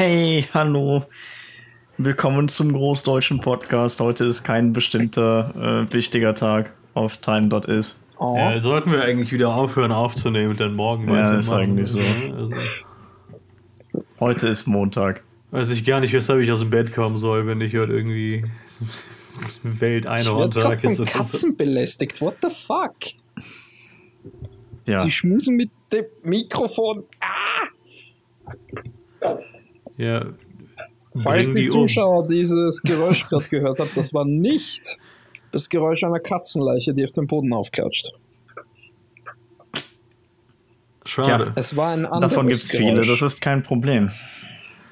Hey, hallo. Willkommen zum Großdeutschen Podcast. Heute ist kein bestimmter äh, wichtiger Tag auf time.is. Oh. Ja, sollten wir eigentlich wieder aufhören aufzunehmen und dann morgen Ja, ist eigentlich so. Also. Heute ist Montag. Weiß ich gar nicht, weshalb ich aus dem Bett kommen soll, wenn ich heute irgendwie Welt-Einhorn-Tag ist. Ich Katzen belästigt. What the fuck? Ja. Sie schmusen mit dem Mikrofon. Ah! Ja. Falls die, die Zuschauer um. dieses Geräusch gerade gehört haben, das war nicht das Geräusch einer Katzenleiche, die auf dem Boden aufklatscht. Schade. Tja, es war ein anderes Davon gibt es viele, das ist kein Problem.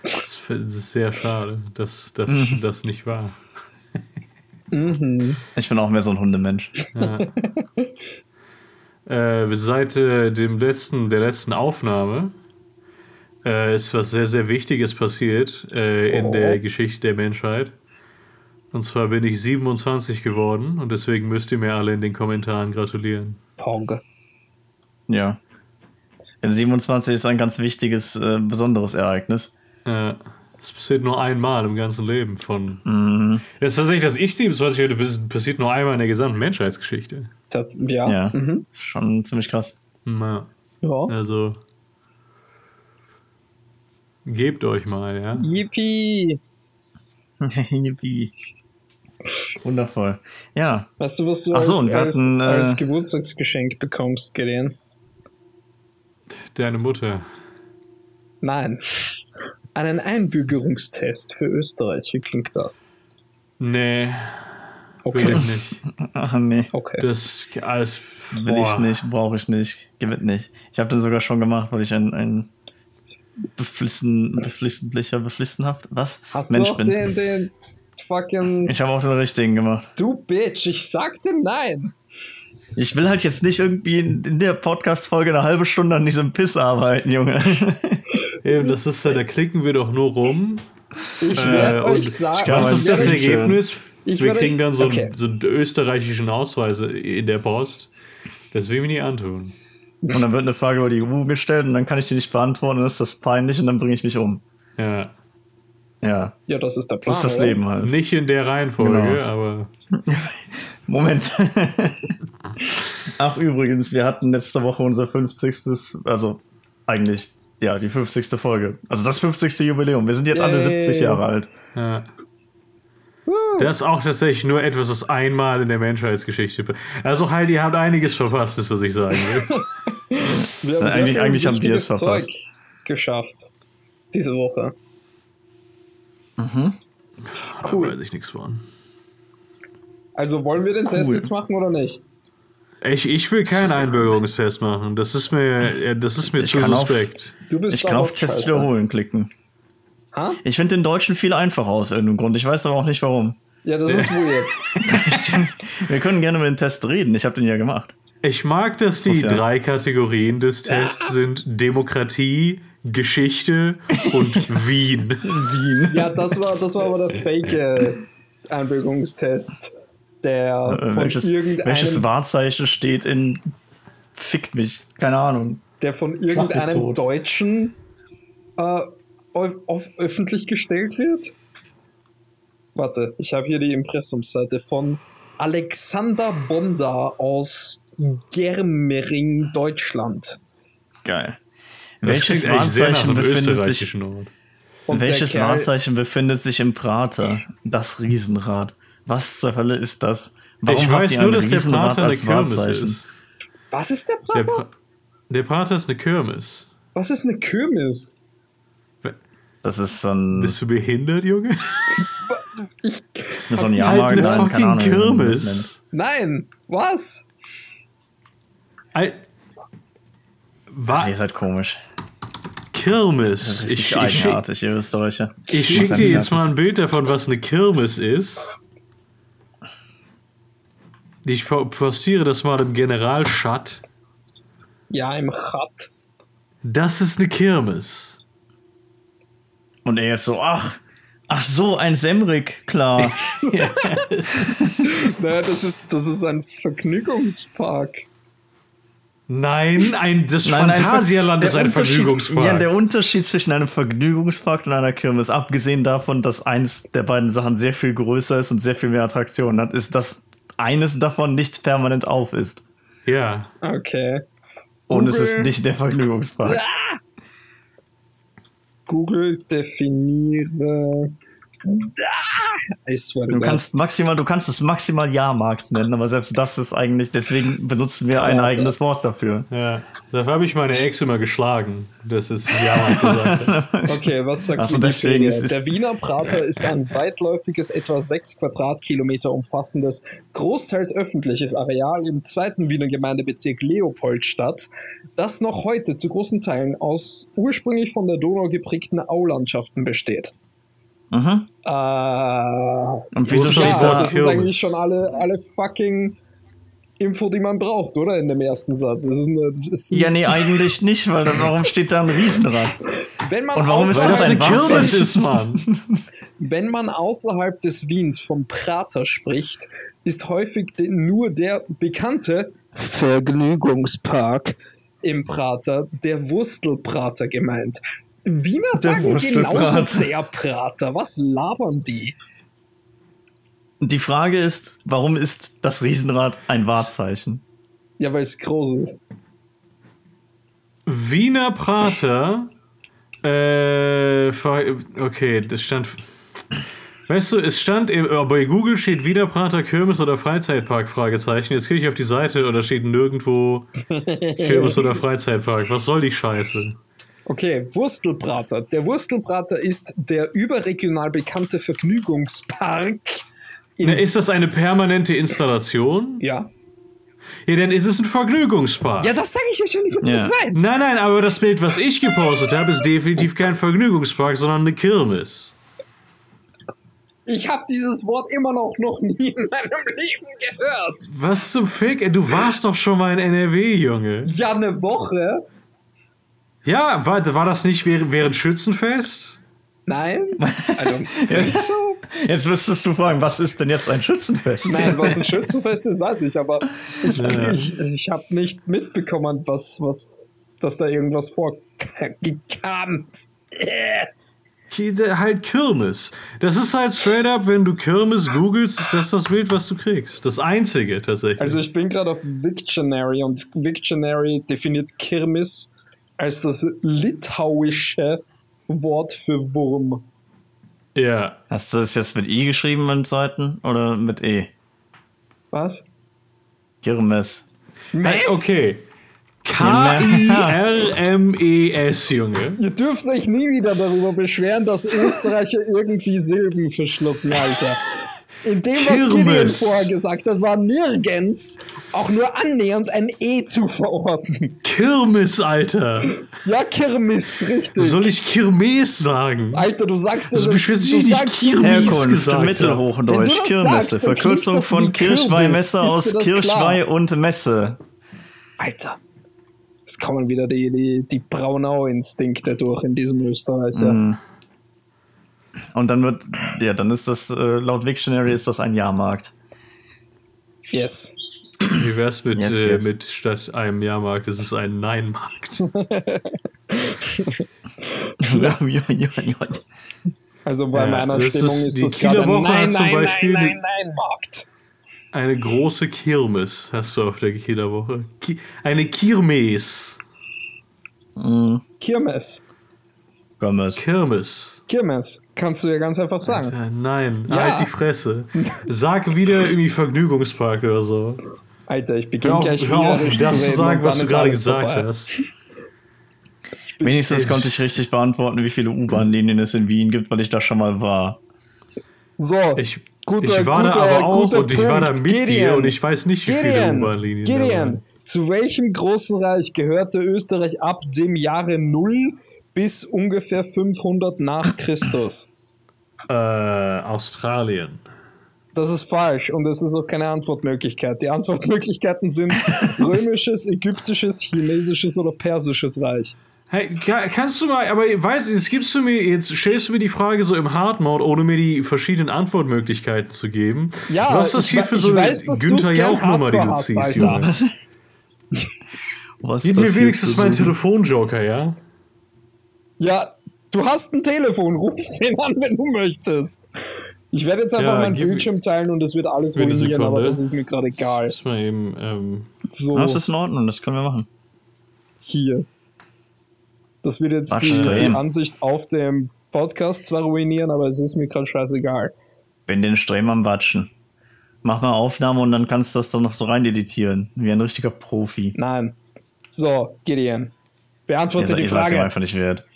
Das ist sehr schade, dass das mhm. das nicht war. Mhm. Ich bin auch mehr so ein Hundemensch. Ja. äh, seit äh, dem letzten, der letzten Aufnahme äh, ist was sehr, sehr Wichtiges passiert äh, in oh. der Geschichte der Menschheit. Und zwar bin ich 27 geworden und deswegen müsst ihr mir alle in den Kommentaren gratulieren. Pong. Ja. Denn 27 ist ein ganz wichtiges, äh, besonderes Ereignis. Ja. Das passiert nur einmal im ganzen Leben von. Mhm. Das ist tatsächlich, dass ich 27 werde, passiert nur einmal in der gesamten Menschheitsgeschichte. Das, ja. Ja. Mhm. Schon ziemlich krass. Ja. ja. Also. Gebt euch mal, ja. Yippie! Yippie. Wundervoll. Ja. Weißt du, was du Ach so, als, als, hatten, als äh, Geburtstagsgeschenk bekommst, Gideon? Deine Mutter. Nein. Einen Einbürgerungstest für Österreich. Wie klingt das? Nee. Okay. Will ich nicht. Ach nee. Okay. Das alles. Will ich nicht, brauche ich nicht. Es nicht. Ich habe den sogar schon gemacht, weil ich ein, ein beflissen, beflissentlicher, beflissenhaft, was? Hast Mensch du auch bin. Den, den fucking. Ich habe auch den richtigen gemacht. Du Bitch, ich sagte nein. Ich will halt jetzt nicht irgendwie in, in der Podcast-Folge eine halbe Stunde an diesem Piss arbeiten, Junge. Eben, das ist ja, da klicken wir doch nur rum. Ich werde äh, euch sagen, was ist das Ergebnis? wir werde, kriegen dann so, okay. so einen österreichischen Ausweis in der Post. Das will ich mir nicht antun. Und dann wird eine Frage über die EU gestellt und dann kann ich die nicht beantworten, dann ist das peinlich und dann bringe ich mich um. Ja. Ja. Ja, das ist der Plan. Das ist das Leben halt. Nicht in der Reihenfolge, genau. aber. Moment. Ach, übrigens, wir hatten letzte Woche unser 50. Also, eigentlich, ja, die 50. Folge. Also das 50. Jubiläum. Wir sind jetzt Yay. alle 70 Jahre alt. Ja. Das ist auch tatsächlich nur etwas, das einmal in der Menschheitsgeschichte. Also Heidi hat einiges verpasst, ist was ich sagen will. wir haben eigentlich, eigentlich haben die es verpasst. Zeug geschafft diese Woche. Mhm. Cool. Da weiß ich nichts von. Also wollen wir den cool. Test jetzt machen oder nicht? Ich, ich will keinen Einbürgerungstest machen. Das ist mir, das ist mir ich zu suspekt. Auf, ich kann auf Test wiederholen klicken. Ha? Ich finde den Deutschen viel einfacher aus irgendeinem Grund. Ich weiß aber auch nicht warum. Ja, das ist weird. Wir können gerne über den Test reden. Ich habe den ja gemacht. Ich mag, dass die ja. drei Kategorien des Tests sind Demokratie, Geschichte und Wien. Wien. Ja, das war, das war aber der fake äh, Einbürgerungstest. Der äh, von welches, irgendeinem, welches Wahrzeichen steht in Fick mich? Keine Ahnung. Der von irgendeinem Deutschen äh, öffentlich gestellt wird? Warte, ich habe hier die Impressumsseite von Alexander Bonda aus Germering, Deutschland. Geil. Welches Wahrzeichen befindet sich? Welches Wahrzeichen befindet sich im Prater? Das Riesenrad. Was zur Hölle ist das? Warum ich weiß nur, dass der Prater eine Kirmes ist. Was ist der Prater? Der, pra der Prater ist eine Kirmes. Was ist eine Kirmes? Das ist so ein. Bist du behindert, Junge? ich so ein Jahrmarkt, eine nein, fucking Ahnung, Kirmes. Nein, was? I War ihr seid komisch. Kirmes. Ich, ich eigenartig, ihr Österreicher. Ich schicke dir jetzt mal ein Bild davon, was eine Kirmes ist. Ich postiere das mal im Generalchat. Ja, im Chat. Das ist eine Kirmes. Und er ist so, ach, ach so, ein Semrik, klar. naja, das ist, das ist ein Vergnügungspark. Nein, ein, das Nein, Phantasialand ist ein Vergnügungspark. Ja, der Unterschied zwischen einem Vergnügungspark und einer Kirmes, abgesehen davon, dass eines der beiden Sachen sehr viel größer ist und sehr viel mehr Attraktionen hat, ist, dass eines davon nicht permanent auf ist. Ja. Okay. Und Google. es ist nicht der Vergnügungspark. Ah! Google definiere Du kannst maximal, du kannst es maximal Jahrmarkt nennen, aber selbst das ist eigentlich, deswegen benutzen wir ein eigenes Wort dafür. Ja, dafür habe ich meine Ex immer geschlagen. Das ist Jahrmarkt gesagt. Okay, was sagt also deswegen Der Wiener Prater ist ein weitläufiges, etwa sechs Quadratkilometer umfassendes, großteils öffentliches Areal im zweiten Wiener Gemeindebezirk Leopoldstadt, das noch heute zu großen Teilen aus ursprünglich von der Donau geprägten Aulandschaften besteht. Mhm. Äh, Und wieso steht ja, da? Das ist eigentlich schon alle, alle fucking Info, die man braucht, oder? In dem ersten Satz. Das ist eine, das ist ja, nee, eigentlich nicht, weil dann, warum steht da ein Riesenrad? Wenn man Und warum ist das ein Kirmes ist, Mann? Wenn man außerhalb des Wiens vom Prater spricht, ist häufig nur der bekannte Vergnügungspark im Prater, der Wurstelprater gemeint. Wiener sagen genauso der Prater. Was labern die? Die Frage ist, warum ist das Riesenrad ein Wahrzeichen? Ja, weil es groß ist. Wiener Prater. äh, okay, das stand. Weißt du, es stand bei Google steht Wiener Prater Kirmes oder Freizeitpark Fragezeichen. Jetzt gehe ich auf die Seite und da steht nirgendwo Kirmes oder Freizeitpark. Was soll die Scheiße? Okay, Wurstelbrater. Der Wurstelbrater ist der überregional bekannte Vergnügungspark. Na, ist das eine permanente Installation? Ja. Ja, dann ist es ein Vergnügungspark. Ja, das sage ich ja schon die ganze ja. Zeit. Nein, nein, aber das Bild, was ich gepostet habe, ist definitiv kein Vergnügungspark, sondern eine Kirmes. Ich habe dieses Wort immer noch noch nie in meinem Leben gehört. Was zum Fick? Du warst doch schon mal in NRW, Junge. Ja, eine Woche. Ja, war, war das nicht während, während Schützenfest? Nein. Also, jetzt, jetzt müsstest du fragen, was ist denn jetzt ein Schützenfest? Nein, was ein Schützenfest ist, weiß ich, aber ich, ja. ich, ich habe nicht mitbekommen, was, was, dass da irgendwas vorkam. halt Kirmes. Das ist halt straight up, wenn du Kirmes googelst, ist das das Bild, was du kriegst. Das einzige tatsächlich. Also ich bin gerade auf Wiktionary und Wiktionary definiert Kirmes als das litauische Wort für Wurm. Ja. Hast du es jetzt mit I geschrieben im zweiten oder mit E? Was? Kirmes. Mess? Okay. K-I-R-M-E-S, Junge. Ihr dürft euch nie wieder darüber beschweren, dass Österreicher irgendwie Silben verschlucken, Alter. In dem, was Gideon vorher gesagt hat, war nirgends auch nur annähernd ein E zu verorten. Kirmes, Alter. Ja, Kirmes, richtig. Soll ich Kirmes sagen? Alter, du sagst das. Also, du nicht sagst Kirmes gesagt. Mittelhochdeutsch, Kirmesse. Verkürzung von Kirchweihmesse aus Kirchweih und Messe. Alter. Es kommen wieder die, die, die Braunau-Instinkte durch in diesem Österreicher. Mm. Und dann wird, ja, dann ist das, äh, laut Wiktionary ist das ein Jahrmarkt. Yes. Wie wär's mit, yes, äh, yes. mit statt einem Jahrmarkt, ist es ein Nein-Markt? also bei ja, meiner Stimmung ist, ist das gerade ein Nein, Nein, Beispiel Nein, Nein, Nein, Markt. Eine große Kirmes hast du auf der Kieler Woche. Ki eine Kirmes. Mhm. Kirmes. Kirmes. Kirmes. Kirmes. Kannst du ja ganz einfach sagen. Alter, nein, ja. halt die Fresse. Sag wieder irgendwie Vergnügungspark oder so. Alter, ich beginne gleich hör auf, wieder das zu sagen, was du gerade gesagt vorbei. hast. Wenigstens konnte ich richtig beantworten, wie viele U-Bahn-Linien es in Wien gibt, weil ich da schon mal war. So, ich, guter, ich war guter, da aber auch und ich war da mit Gideon. dir und ich weiß nicht, wie Gideon. viele U-Bahn-Linien Gideon, zu welchem großen Reich gehörte Österreich ab dem Jahre Null bis ungefähr 500 nach Christus? Äh, Australien. Das ist falsch und es ist auch keine Antwortmöglichkeit. Die Antwortmöglichkeiten sind römisches, ägyptisches, chinesisches oder persisches Reich. Hey, kannst du mal, aber weißt du, jetzt gibst du mir, jetzt stellst du mir die Frage so im Hard Mode, ohne mir die verschiedenen Antwortmöglichkeiten zu geben. Ja, was ist das hier für so eine Günther Jauch-Nummer, die du ziehst, Junge? Was Gib mir wenigstens meinen Telefonjoker, ja? Ja, du hast ein Telefon, ruf den an, wenn du möchtest. Ich werde jetzt einfach ja, meinen Bildschirm teilen und es wird alles ruinieren, aber das ist mir gerade egal. Das, mal eben, ähm so. das ist in Ordnung, das können wir machen. Hier. Das wird jetzt die, die, Ansicht auf dem Podcast zwar ruinieren, aber es ist mir gerade scheißegal. Bin den Stream am Watschen. Mach mal Aufnahme und dann kannst du das doch noch so rein editieren. Wie ein richtiger Profi. Nein. So, Gideon. Beantworte ja, die Frage. einfach nicht wert.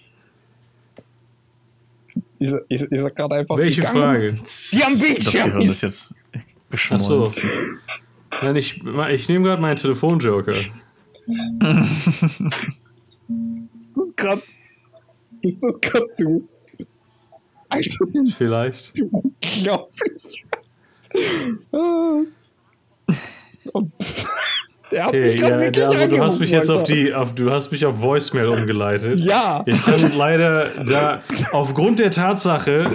Ist, ist, ist er gerade einfach Welche gegangen? Frage? Die am Bildschirm das ist jetzt Achso. Nein, ich, ich nehme gerade meinen Telefonjoker. ist das gerade... Ist das gerade du? Alter, du... Vielleicht. Du unglaublich. Ah. Und der hat okay, mich ja, wirklich also du hast mich jetzt auf die, auf, du hast mich auf Voicemail umgeleitet. Ja. Ich kann leider da aufgrund der Tatsache,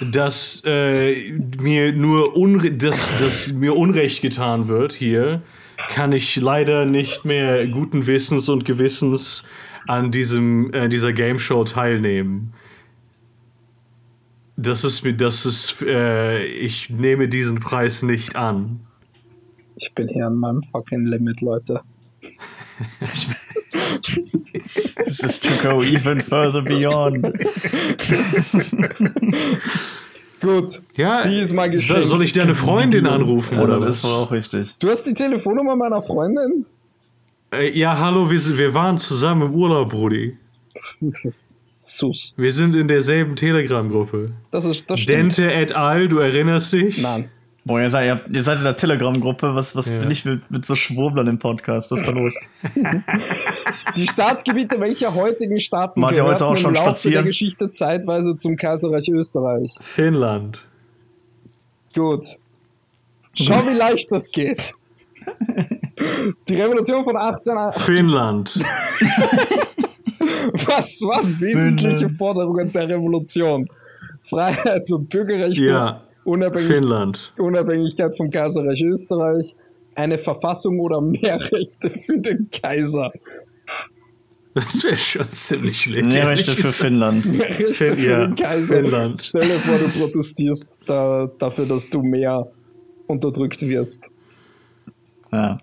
dass äh, mir nur Unre dass, dass mir Unrecht getan wird hier, kann ich leider nicht mehr guten Wissens und Gewissens an diesem äh, dieser Game Show teilnehmen. Das ist mir, das ist, äh, ich nehme diesen Preis nicht an. Ich bin hier an meinem fucking Limit, Leute. This is to go even further beyond. Gut. Ja, die ist mal geschenkt. Soll ich deine Freundin anrufen, ja, oder Das war auch richtig. Du hast die Telefonnummer meiner Freundin? Äh, ja, hallo, wir, wir waren zusammen im Urlaub, Brudi. Sus. Wir sind in derselben Telegram-Gruppe. Das ist das stimmt. Dente et al., du erinnerst dich? Nein. Boah, ihr seid, ihr seid in der Telegram-Gruppe. Was, was ja. bin ich mit, mit so Schwurblern im Podcast? Was ist da los? Die Staatsgebiete welcher heutigen Staaten Macht gehörten heute auch schon im Laufe spazieren? der Geschichte zeitweise zum Kaiserreich Österreich? Finnland. Gut. Schau, wie leicht das geht. Die Revolution von 18... Finnland. Was waren wesentliche Finnland. Forderungen der Revolution? Freiheit und Bürgerrechte. Ja. Unabhängig Finnland. Unabhängigkeit vom Kaiserreich Österreich, eine Verfassung oder mehr Rechte für den Kaiser. Das wäre schon ziemlich lit. Mehr Rechte für Finnland. Mehr Rechte fin für ja, den Kaiser. Finnland. Stell dir vor, du protestierst da, dafür, dass du mehr unterdrückt wirst. Ja.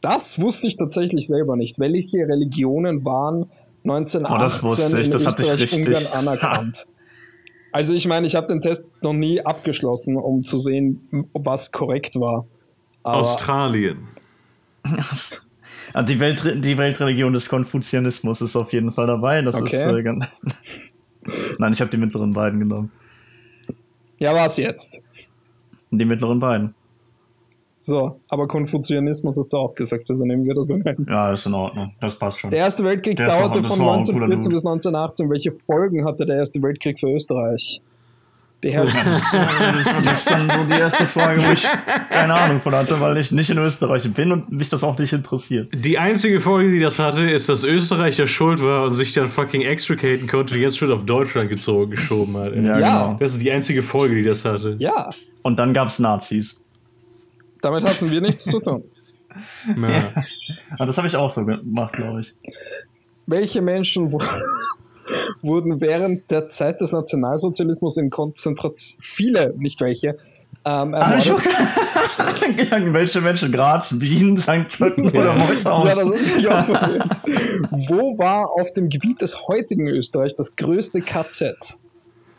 Das wusste ich tatsächlich selber nicht. Welche Religionen waren 1918 oh, das wusste ich. Das in Österreich-Ungarn anerkannt? Also ich meine, ich habe den Test noch nie abgeschlossen, um zu sehen, was korrekt war. Aber Australien. die, Welt, die Weltreligion des Konfuzianismus ist auf jeden Fall dabei. Das okay. ist äh, ganz Nein, ich habe die mittleren beiden genommen. Ja, was jetzt? Die mittleren beiden. So, aber Konfuzianismus hast du auch gesagt, also nehmen wir das in Ja, ist in Ordnung. Das passt schon. Der Erste Weltkrieg der dauerte von 1914 bis 1918. Welche Folgen hatte der Erste Weltkrieg für Österreich? Die das, das ist dann so die erste Frage, wo ich keine Ahnung von hatte, weil ich nicht in Österreich bin und mich das auch nicht interessiert. Die einzige Folge, die das hatte, ist, dass Österreich ja schuld war und sich dann fucking extricaten konnte und jetzt schon auf Deutschland gezogen, geschoben hat. Ja, ja. Genau. Das ist die einzige Folge, die das hatte. Ja. Und dann gab es Nazis. Damit hatten wir nichts zu tun. Ja. Aber das habe ich auch so gemacht, glaube ich. Welche Menschen wurden während der Zeit des Nationalsozialismus in Konzentration, viele, nicht welche, ähm, ermordet? welche Menschen? Graz, Wien, St. Pölten oder Meuterhaus? Ja, das ist mich auch. Wo war auf dem Gebiet des heutigen Österreich das größte KZ?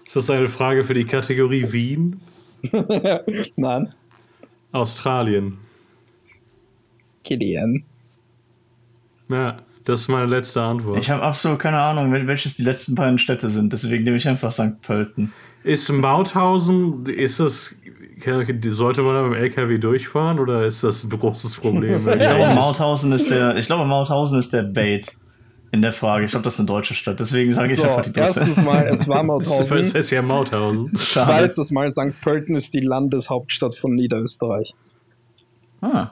Ist das eine Frage für die Kategorie Wien? Nein. Australien. Gideon. Ja, das ist meine letzte Antwort. Ich habe absolut keine Ahnung, welches die letzten beiden Städte sind. Deswegen nehme ich einfach St. Pölten. Ist Mauthausen, ist das, sollte man da mit dem LKW durchfahren oder ist das ein großes Problem? ich glaube, Mauthausen ist der, ich glaube, Mauthausen ist der Bait in der Frage. Ich glaube, das ist eine deutsche Stadt. Deswegen sage ich so, einfach die dritte. Erstens mal, es war Mauthausen. Das ist ja Mauthausen. Zweites Mal, St. Pölten ist die Landeshauptstadt von Niederösterreich. Ah.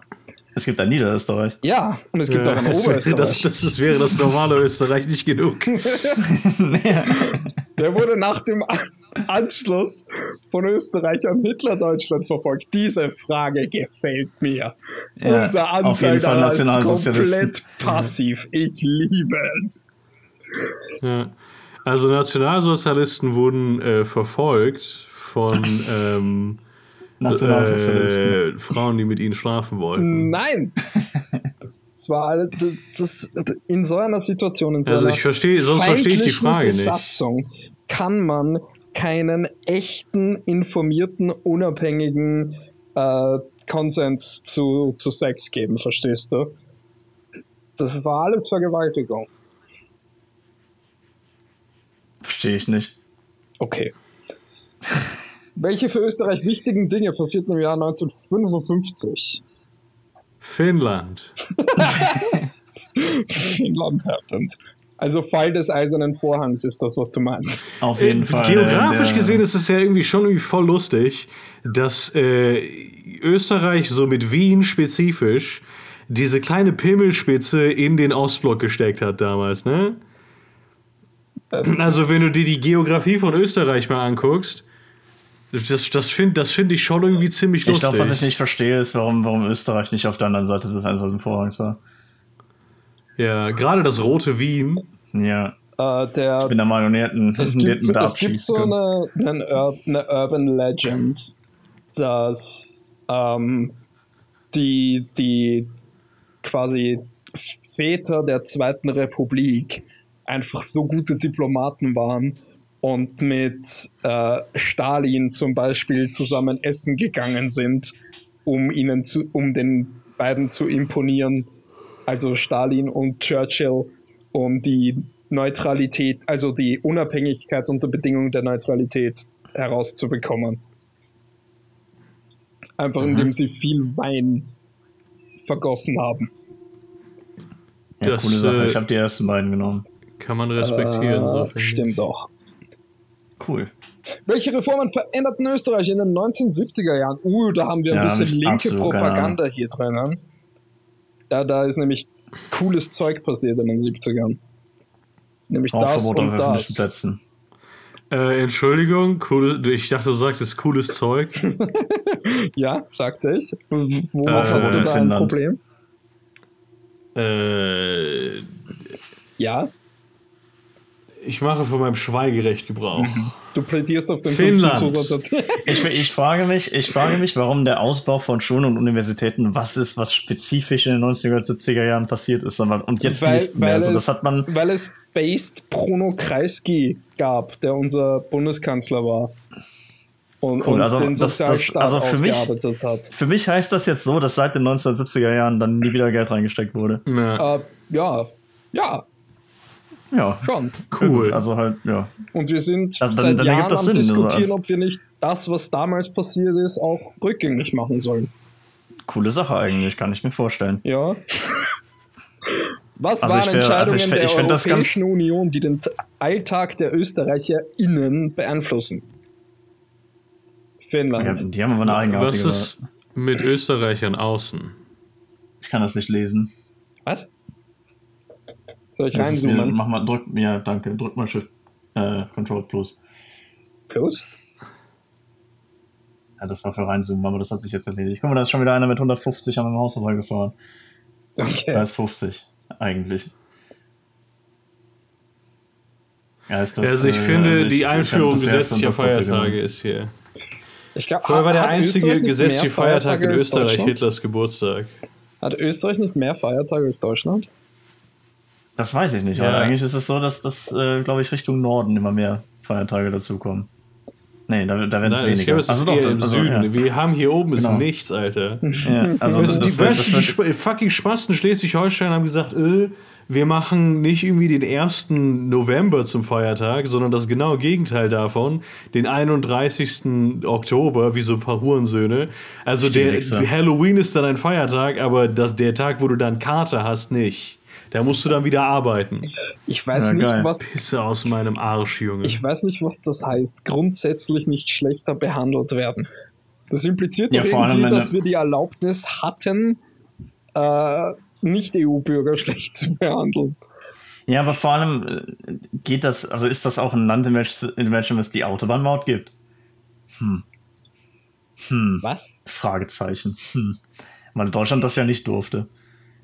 Es gibt ein Niederösterreich. Ja, und es gibt ja, auch ein Oberösterreich. Das, das, das, wäre das normale Österreich nicht genug. Der wurde nach dem Anschluss von Österreichern Hitler-Deutschland verfolgt? Diese Frage gefällt mir. Ja, Unser Anteil da ist komplett passiv. Ich liebe es. Ja. Also Nationalsozialisten wurden äh, verfolgt von ähm, äh, Frauen, die mit ihnen schlafen wollten. Nein! Es war alle, das, in so einer Situation, in so also einer ich verstehe, sonst verstehe ich die Frage Besatzung nicht. kann man keinen echten, informierten, unabhängigen äh, Konsens zu, zu Sex geben, verstehst du? Das war alles Vergewaltigung. Verstehe ich nicht. Okay. Welche für Österreich wichtigen Dinge passierten im Jahr 1955? Finnland. Finnland happened. Also Fall des eisernen Vorhangs ist das, was du meinst. Auf jeden äh, Fall. Geografisch gesehen ist es ja irgendwie schon irgendwie voll lustig, dass äh, Österreich so mit Wien spezifisch diese kleine Pimmelspitze in den Ostblock gesteckt hat damals, ne? Also wenn du dir die Geografie von Österreich mal anguckst, das, das finde das find ich schon irgendwie ziemlich lustig. Ich glaube, was ich nicht verstehe, ist, warum, warum Österreich nicht auf der anderen Seite des Eisernen Vorhangs war. Ja, gerade das rote Wien. Ja. Äh, der, ich bin der Meinung, die hätten, es gibt, so, es gibt so eine, eine, eine, Urban Legend, dass ähm, die, die quasi Väter der Zweiten Republik einfach so gute Diplomaten waren und mit äh, Stalin zum Beispiel zusammen essen gegangen sind, um ihnen zu, um den beiden zu imponieren, also Stalin und Churchill, um die Neutralität, also die Unabhängigkeit unter Bedingungen der Neutralität herauszubekommen. Einfach mhm. indem sie viel Wein vergossen haben. Ja, das, coole Sache. Ich habe die ersten beiden genommen. Kann man respektieren. Äh, so stimmt doch. Cool. Welche Reformen veränderten Österreich in den 1970er Jahren? Uh, da haben wir ein ja, bisschen linke Propaganda hier drinnen. Da, da ist nämlich cooles Zeug passiert in den 70ern. Nämlich das und das. Plätzen. Äh, Entschuldigung, cool, ich dachte, du sagtest cooles Zeug. ja, sagte ich. Worauf äh, hast du da ein Problem? Äh, ja. Ich mache von meinem Schweigerecht Gebrauch. Du plädierst auf den Finnland. Zusatz. ich, ich, frage mich, ich frage mich, warum der Ausbau von Schulen und Universitäten was ist, was spezifisch in den 90er, 70er Jahren passiert ist, und jetzt weil, nicht mehr. Also, das hat man weil es based Bruno Kreisky gab, der unser Bundeskanzler war. Und, cool, also den Sozialstaat das, das, also für mich, hat. Für mich heißt das jetzt so, dass seit den 1970er Jahren dann nie wieder Geld reingesteckt wurde. Ja, äh, ja. ja. Ja, schon. Cool. Also halt, ja. Und wir sind also seit dann, dann Jahren am Sinn, diskutieren, ob wir nicht das, was damals passiert ist, auch rückgängig machen sollen. Coole Sache eigentlich, kann ich mir vorstellen. Ja. Was also waren wär, Entscheidungen also ich, der ich Europäischen Union, die den Alltag der ÖsterreicherInnen beeinflussen? Finnland. Ja, die haben aber eine eigenartige... Was ist mit Österreichern außen? Ich kann das nicht lesen. Was? Soll ich reinzoomen? Mach mal, drück, ja, danke. Drück mal Shift, äh, Control Plus. Plus? Ja, das war für reinzoomen, aber das hat sich jetzt erledigt. Guck mal, da ist schon wieder einer mit 150 an meinem Haus vorbeigefahren. Okay. Da ist 50, eigentlich. Ja, ist das, also ich äh, finde, also ich, die Einführung gesetzlicher Feiertage ist hier. Ich glaube, Vorher war der einzige gesetzliche Feiertag in Österreich Hitlers Geburtstag. Hat Österreich nicht mehr Feiertage als Deutschland? Das weiß ich nicht, ja. aber eigentlich ist es so, dass das, äh, glaube ich, Richtung Norden immer mehr Feiertage dazukommen. Nee, da, da werden es weniger. Ich glaube, es also ist doch, im also, Süden. Ja. Wir haben hier oben genau. ist nichts, Alter. Ja, also das, das, die, das, die fucking Spasten Schleswig-Holstein haben gesagt, äh, wir machen nicht irgendwie den 1. November zum Feiertag, sondern das genaue Gegenteil davon, den 31. Oktober, wie so ein paar Hurensöhne. Also der Halloween ist dann ein Feiertag, aber das, der Tag, wo du dann Kater hast, nicht. Da musst du dann wieder arbeiten. Ich weiß ja, nicht, geil. was. Pisse aus meinem Arsch, Junge. Ich weiß nicht, was das heißt. Grundsätzlich nicht schlechter behandelt werden. Das impliziert ja, irgendwie, dass wir die Erlaubnis hatten, äh, Nicht-EU-Bürger schlecht zu behandeln. Ja, aber vor allem äh, geht das, also ist das auch ein Land, in, welches, in welchem es die Autobahnmaut gibt? Hm. Hm. Was? Fragezeichen. Hm. Weil Deutschland das ja nicht durfte.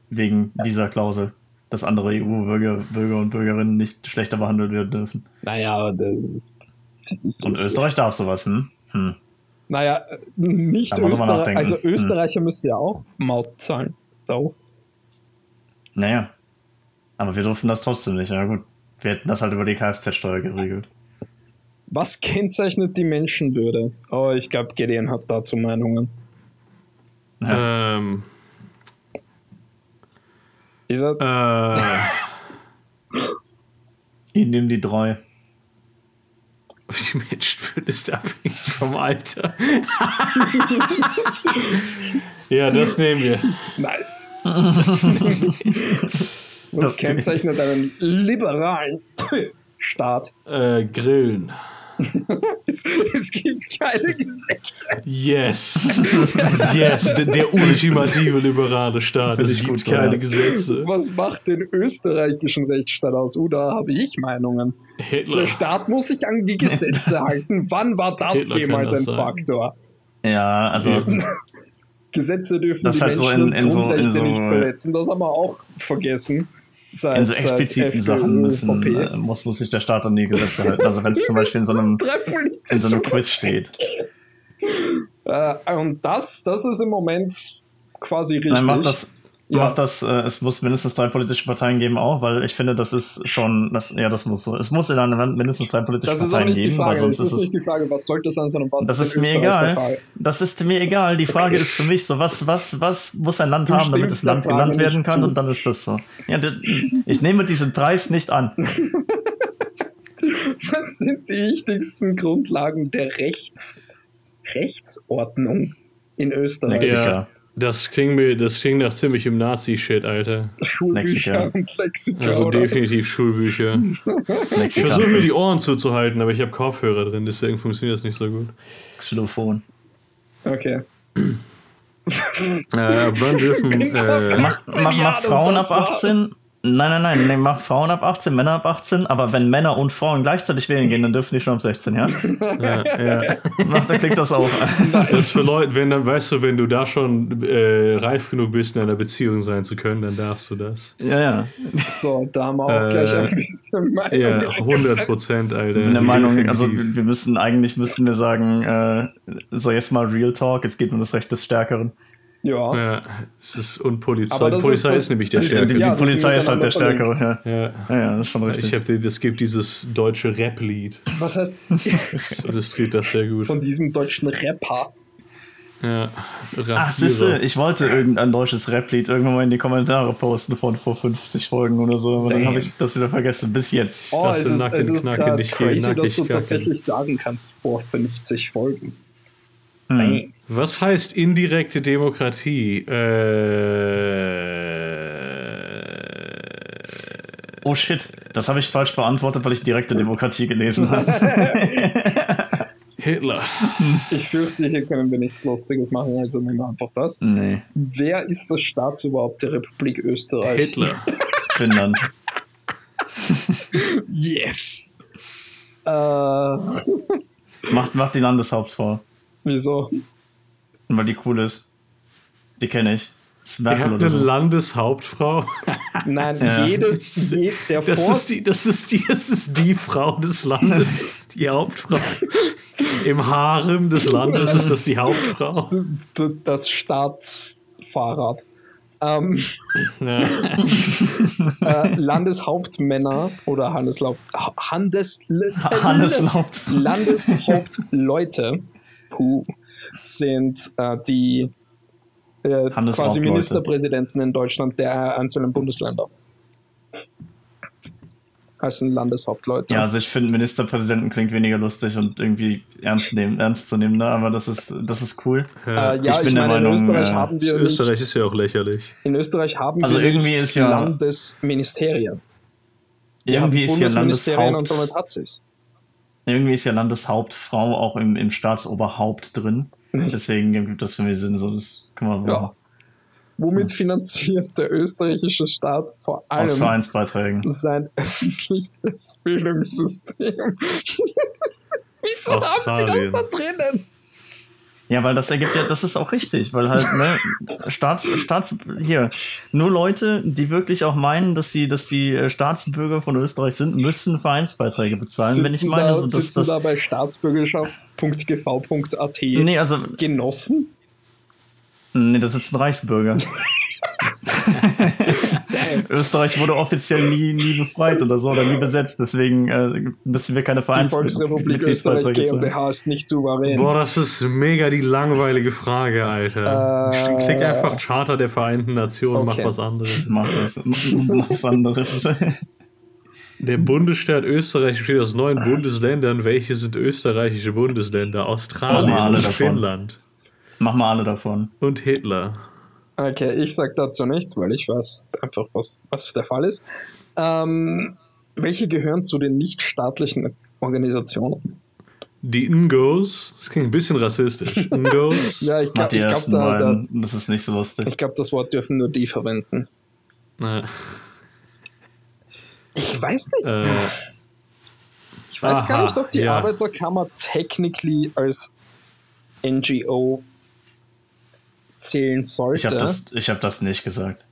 Wegen dieser Klausel. Dass andere EU-Bürger Bürger und Bürgerinnen nicht schlechter behandelt werden dürfen. Naja, aber das ist. Und Österreich darf sowas, hm? hm. Naja, nicht Österreich. Also Österreicher hm. müsste ja auch Maut zahlen. So. Naja. Aber wir durften das trotzdem nicht. Ja gut. Wir hätten das halt über die Kfz-Steuer geregelt. Was kennzeichnet die Menschenwürde? Oh, ich glaube, Gideon hat dazu Meinungen. Ja. Ähm. Ist er? Äh. ich nehme die drei. Die Menschenwürde ist abhängig vom Alter. ja, das nehmen wir. Nice. Das nehmen wir. Was okay. kennzeichnet einen liberalen Staat? Äh, Grillen. es, es, gibt keine Gesetze. Yes. yes, der, der ultimative liberale Staat. Es gibt keine Gesetze. Was macht den österreichischen Rechtsstaat aus? Oder oh, habe ich Meinungen? Hitler. Der Staat muss sich an die Gesetze halten. Wann war das Hitler jemals das ein sein. Faktor? Ja, also. Gesetze dürfen die halt Menschen so in, in Grundrechte so, in so, nicht verletzen. Das haben wir auch vergessen. Seit, in so expliziten Sachen müssen, äh, muss, muss sich der Staat an die Gesetze halten. Also wenn es zum Beispiel in so einem, in so einem Quiz steht. Äh, und das, das ist im Moment quasi richtig. Nein, macht das, ja. macht das, äh, es muss mindestens drei politische Parteien geben auch, weil ich finde, das ist schon, das, ja, das muss so. Es muss in einem Land mindestens drei politische das Parteien geben. Weil sonst das ist, ist nicht die Frage, was sollte sein, sondern was das ist, ist mir egal. Das ist mir egal. Die Frage okay. ist für mich so, was, was, was muss ein Land du haben, damit das Land genannt werden kann zu. und dann ist das so. Ja, ich nehme diesen Preis nicht an. was sind die wichtigsten Grundlagen der Rechts, Rechtsordnung in Österreich? Ja. Das klingt, mir, das klingt nach ziemlich im Nazi-Shit, Alter. Schulbücher und Lexika. Also oder? definitiv Schulbücher. ich versuche mir die Ohren zuzuhalten, aber ich habe Kopfhörer drin, deswegen funktioniert das nicht so gut. Xylophon. Okay. äh, wann dürfen. Äh, mach, mach, mach Frauen ab 18. War's. Nein, nein, nein, nee, mach Frauen ab 18, Männer ab 18, aber wenn Männer und Frauen gleichzeitig wählen gehen, dann dürfen die schon ab 16, ja? ja, ja. Mach, dann klickt das auch. Das ist für Leute, wenn dann, weißt du, wenn du da schon äh, reif genug bist, in einer Beziehung sein zu können, dann darfst du das. Ja, ja. So, da haben wir auch äh, gleich ein bisschen Meinung. Ja, 100 Prozent, Alter. Ich bin der Meinung, also wir müssen, eigentlich müssten wir sagen, äh, so jetzt mal Real Talk, es geht um das Recht des Stärkeren. Ja. ja. Es ist, und Polizei. Aber die Polizei ist, ist, nämlich der Stärkere. Die, die Polizei ist halt der Stärkere, ja. Ja. ja. ja. das ist schon richtig. Ich hab, es gibt dieses deutsche Rap-Lied. Was heißt? das geht das sehr gut. Von diesem deutschen Rapper. Ja, Ach, siehste, ich wollte irgendein deutsches Rap-Lied irgendwann mal in die Kommentare posten von vor 50 Folgen oder so, aber Damn. dann habe ich das wieder vergessen, bis jetzt. Oh, das es ist, nackig, es ist nackig, crazy, dass du tatsächlich sagen kannst, vor 50 Folgen. Hm. Was heißt indirekte Demokratie? Äh, oh shit, das habe ich falsch beantwortet, weil ich direkte Demokratie gelesen habe. Hitler. Ich fürchte, hier können wir nichts Lustiges machen, also nehmen wir einfach das. Nee. Wer ist das Staatsoberhaupt der Republik Österreich? Hitler. Finnland. yes. Äh. Macht, macht die Landeshauptfrau. Wieso? Weil die cool ist. Die kenne ich. Ihr habt eine so. Landeshauptfrau. Nein, ja. jedes, je, der das ist, die, das, ist die, das ist die Frau des Landes, die Hauptfrau. Im Harem des Landes ist das die Hauptfrau. Das, das Staatsfahrrad. Ähm, ja. äh, Landeshauptmänner oder Handeslaubt, Handes, Handeslaubt. Landeshauptleute Puh, sind äh, die äh, quasi Ministerpräsidenten in Deutschland der einzelnen Bundesländer. Als ein Landeshauptleute. Ja, also ich finde Ministerpräsidenten klingt weniger lustig und irgendwie ernst, nehmen, ernst zu nehmen, ne? aber das ist, das ist cool. Ja, äh, ja ich, bin ich meine, Meinung, in Österreich äh, haben wir. Österreich nicht, ist ja auch lächerlich. In Österreich haben also wir irgendwie ist ja, Landesministerien. Irgendwie ist ja Landesministerien und damit hat sich's. Irgendwie ist ja Landeshauptfrau auch im, im Staatsoberhaupt drin. Deswegen gibt das für mich Sinn, so das kann man ja. Womit finanziert der österreichische Staat vor allem Aus Vereinsbeiträgen. sein öffentliches Bildungssystem? Wieso haben sie das da drinnen? Ja, weil das ergibt ja, das ist auch richtig, weil halt, ne, Staats, Staats, hier, nur Leute, die wirklich auch meinen, dass sie, dass die äh, Staatsbürger von Österreich sind, müssen Vereinsbeiträge bezahlen. Sitzen Wenn ich meine, da, so, dass das. da bei staatsbürgerschaft.gv.at nee, also, Genossen? Nee, das ist ein Österreich wurde offiziell nie, nie befreit oder so oder nie besetzt, deswegen äh, müssen wir keine Vereins Die Volksrepublik Österreich GmbH ist nicht souverän. Boah, das ist mega die langweilige Frage, Alter. Äh, Klick einfach Charter der Vereinten Nationen, okay. mach was anderes. Mach das. mach was anderes. Der Bundesstaat Österreich besteht aus neun Bundesländern. Welche sind österreichische Bundesländer? Australien Finnland. Mach mal alle davon. Und Hitler. Okay, ich sag dazu nichts, weil ich weiß einfach, was, was der Fall ist. Ähm, welche gehören zu den nichtstaatlichen Organisationen? Die Ngos, das klingt ein bisschen rassistisch. Ngos. ja, ich glaube, glaub, da, da, das ist nicht so lustig. Ich glaube, das Wort dürfen nur die verwenden. Äh. Ich weiß nicht. Äh. Ich weiß Aha, gar nicht, ob die ja. Arbeiterkammer technically als NGO zählen sollte. Ich habe das, hab das nicht gesagt.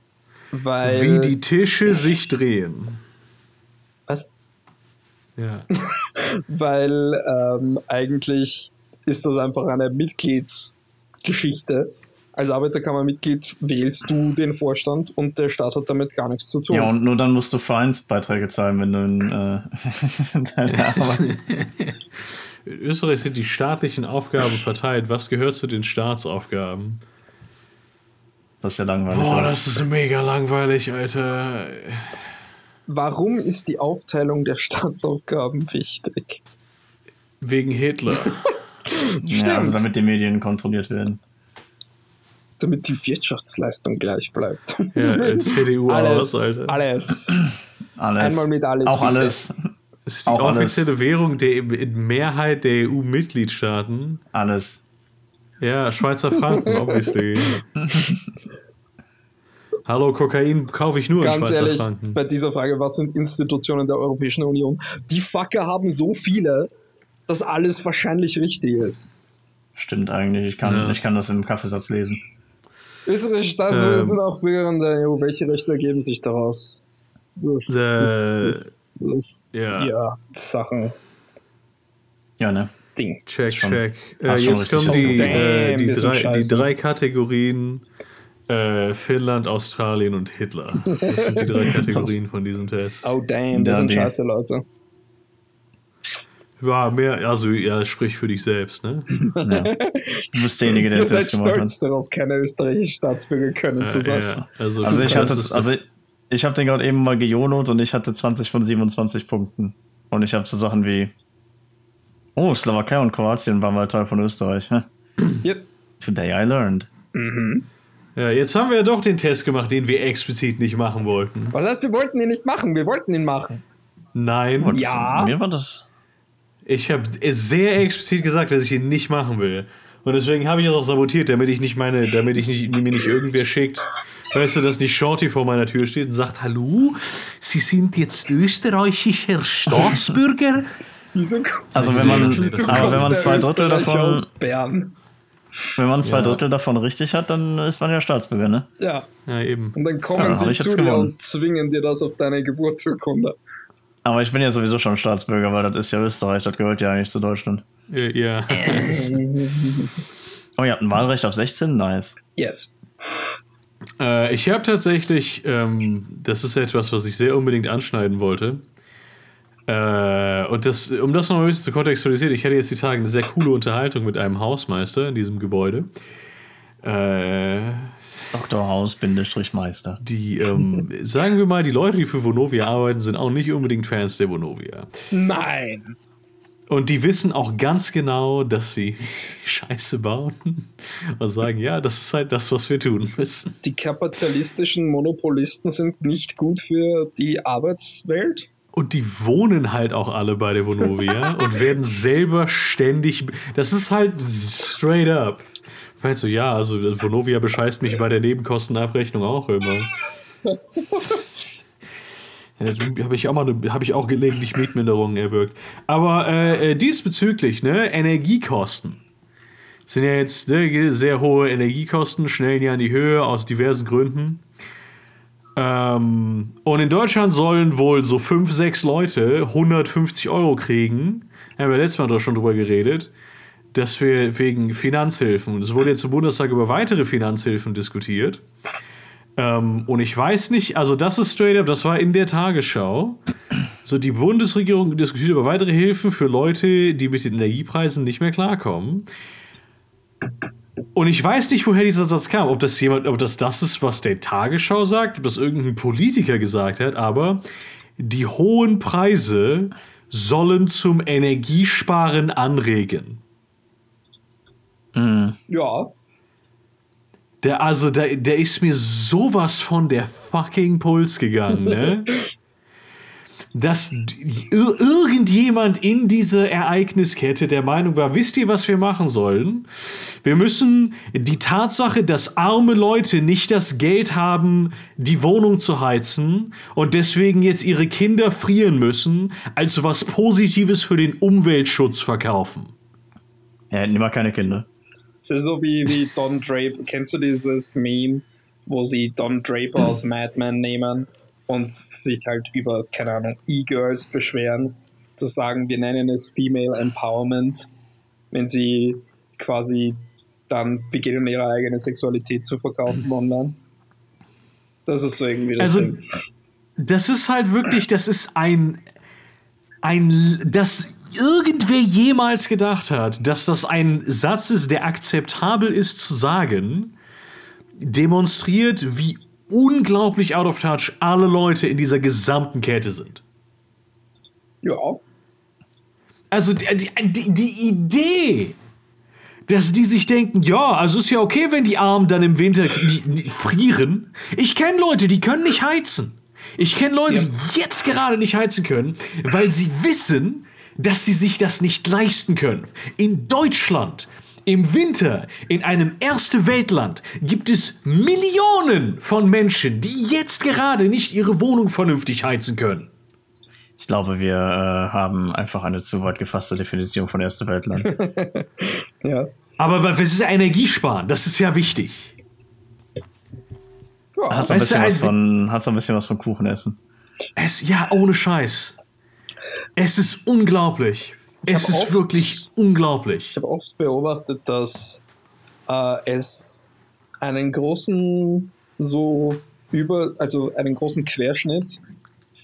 Weil, Wie die Tische sich drehen. Was? Ja. Weil ähm, eigentlich ist das einfach eine Mitgliedsgeschichte. Als Arbeiterkammermitglied wählst du den Vorstand und der Staat hat damit gar nichts zu tun. Ja, und nur dann musst du Vereinsbeiträge zahlen, wenn du in, äh, deine Arbeit. In Österreich sind die staatlichen Aufgaben verteilt. Was gehört zu den Staatsaufgaben? Das ist ja langweilig. Boah, das ist mega langweilig, Alter. Warum ist die Aufteilung der Staatsaufgaben wichtig? Wegen Hitler. Stimmt. Ja, also damit die Medien kontrolliert werden. Damit die Wirtschaftsleistung gleich bleibt. Ja, CDU alles, aus, Alter. Alles. alles. Einmal mit alles. Auch alles. Das ist die Auch offizielle alles. Währung der Mehrheit der EU-Mitgliedstaaten. Alles. Ja, Schweizer Franken, obviously. Hallo, Kokain kaufe ich nur Ganz in Schweizer ehrlich, Franken. bei dieser Frage, was sind Institutionen der Europäischen Union? Die Fucker haben so viele, dass alles wahrscheinlich richtig ist. Stimmt eigentlich, ich kann, ja. ich kann das im Kaffeesatz lesen. Österreich, das ähm, sind auch Bürger der EU. Welche Rechte ergeben sich daraus? Das, äh, das, das, das ja. ja, Sachen. Ja, ne? Ding. Check, check. Äh, jetzt kommen die, äh, die, drei, die drei Kategorien. Äh, Finnland, Australien und Hitler. Das sind die drei Kategorien von diesem Test. Oh damn, das sind scheiße Leute. Ja, mehr, also ja, sprich für dich selbst, ne? Ja. Du bist derjenige, der das Test gemacht hat. Ihr seid stolz darauf, keine österreichischen Staatsbürger können zu sein. Ja, also, also ich hatte, also ich habe den gerade eben mal gejonot und ich hatte 20 von 27 Punkten. Und ich habe so Sachen wie Oh, Slowakei und Kroatien waren mal Teil von Österreich. Hm? Yep. Today I learned. Mhm. Ja, jetzt haben wir ja doch den Test gemacht, den wir explizit nicht machen wollten. Was heißt, wir wollten ihn nicht machen? Wir wollten ihn machen. Nein. Und ja. Mir war das. Ich habe sehr explizit gesagt, dass ich ihn nicht machen will. Und deswegen habe ich es auch sabotiert, damit ich nicht meine, damit ich nicht, mir nicht irgendwer schickt. Weißt du, dass nicht Shorty vor meiner Tür steht und sagt, hallo, Sie sind jetzt österreichischer Staatsbürger? Wieso also wenn man, aber wenn man zwei Drittel davon, Bern? wenn man zwei ja. Drittel davon richtig hat, dann ist man ja Staatsbürger, ne? Ja. Ja, eben. Und dann kommen ja, sie zu dir und zwingen dir das auf deine Geburtsurkunde. Aber ich bin ja sowieso schon Staatsbürger, weil das ist ja Österreich, das gehört ja eigentlich zu Deutschland. Ja. oh, ihr habt ein Wahlrecht auf 16? Nice. Yes. Äh, ich habe tatsächlich, ähm, das ist etwas, was ich sehr unbedingt anschneiden wollte. Äh, und das, um das noch ein bisschen zu kontextualisieren, ich hatte jetzt die Tage eine sehr coole Unterhaltung mit einem Hausmeister in diesem Gebäude. Äh, Dr. Haus-Meister. Die, ähm, sagen wir mal, die Leute, die für Vonovia arbeiten, sind auch nicht unbedingt Fans der Vonovia. Nein! Und die wissen auch ganz genau, dass sie Scheiße bauen und sagen, ja, das ist halt das, was wir tun müssen. Die kapitalistischen Monopolisten sind nicht gut für die Arbeitswelt? Und die wohnen halt auch alle bei der Vonovia und werden selber ständig. Das ist halt straight up. Weißt du, ja, also Vonovia bescheißt mich bei der Nebenkostenabrechnung auch immer. Habe ich auch mal habe ich auch gelegentlich Mietminderungen erwirkt. Aber äh, äh, diesbezüglich, ne, Energiekosten sind ja jetzt ne, sehr hohe Energiekosten, schnell ja in die Höhe aus diversen Gründen. Ähm, und in Deutschland sollen wohl so fünf, sechs Leute 150 Euro kriegen. Haben wir letztes Mal doch schon drüber geredet, dass wir wegen Finanzhilfen. Es wurde jetzt im Bundestag über weitere Finanzhilfen diskutiert. Ähm, und ich weiß nicht, also das ist straight up, das war in der Tagesschau. So, die Bundesregierung diskutiert über weitere Hilfen für Leute, die mit den Energiepreisen nicht mehr klarkommen. Und ich weiß nicht, woher dieser Satz kam. Ob das jemand, ob das das ist, was der Tagesschau sagt, ob das irgendein Politiker gesagt hat, aber die hohen Preise sollen zum Energiesparen anregen. Mhm. Ja. Der, also, der, der ist mir sowas von der fucking Puls gegangen, ne? dass irgendjemand in dieser Ereigniskette der Meinung war, wisst ihr, was wir machen sollen? Wir müssen die Tatsache, dass arme Leute nicht das Geld haben, die Wohnung zu heizen und deswegen jetzt ihre Kinder frieren müssen, als was Positives für den Umweltschutz verkaufen. Ja, nimm mal keine Kinder. Es ist so wie, wie Don Draper. Kennst du dieses Meme, wo sie Don Draper aus Mad Men nehmen und sich halt über, keine Ahnung, E-Girls beschweren? Zu sagen, wir nennen es Female Empowerment, wenn sie quasi dann beginnen, ihre eigene Sexualität zu verkaufen online. Das ist so irgendwie das also, Ding. Das ist halt wirklich, das ist ein, ein, das irgendwer jemals gedacht hat, dass das ein Satz ist, der akzeptabel ist zu sagen, demonstriert, wie unglaublich out of touch alle Leute in dieser gesamten Kette sind. Ja. Also die, die, die Idee, dass die sich denken, ja, also ist ja okay, wenn die Armen dann im Winter frieren. Ich kenne Leute, die können nicht heizen. Ich kenne Leute, ja. die jetzt gerade nicht heizen können, weil sie wissen, dass sie sich das nicht leisten können. In Deutschland im Winter in einem erste Weltland gibt es Millionen von Menschen, die jetzt gerade nicht ihre Wohnung vernünftig heizen können. Ich glaube, wir äh, haben einfach eine zu weit gefasste Definition von erste Weltland. ja. Aber was ist Energiesparen? Das ist ja wichtig. Ja, hat so ein bisschen was von, hat so ein bisschen was von Kuchen essen. Es, ja, ohne Scheiß. Es ist unglaublich. Ich es ist wirklich unglaublich. Ich habe oft beobachtet, dass äh, es einen großen so über, also einen großen Querschnitt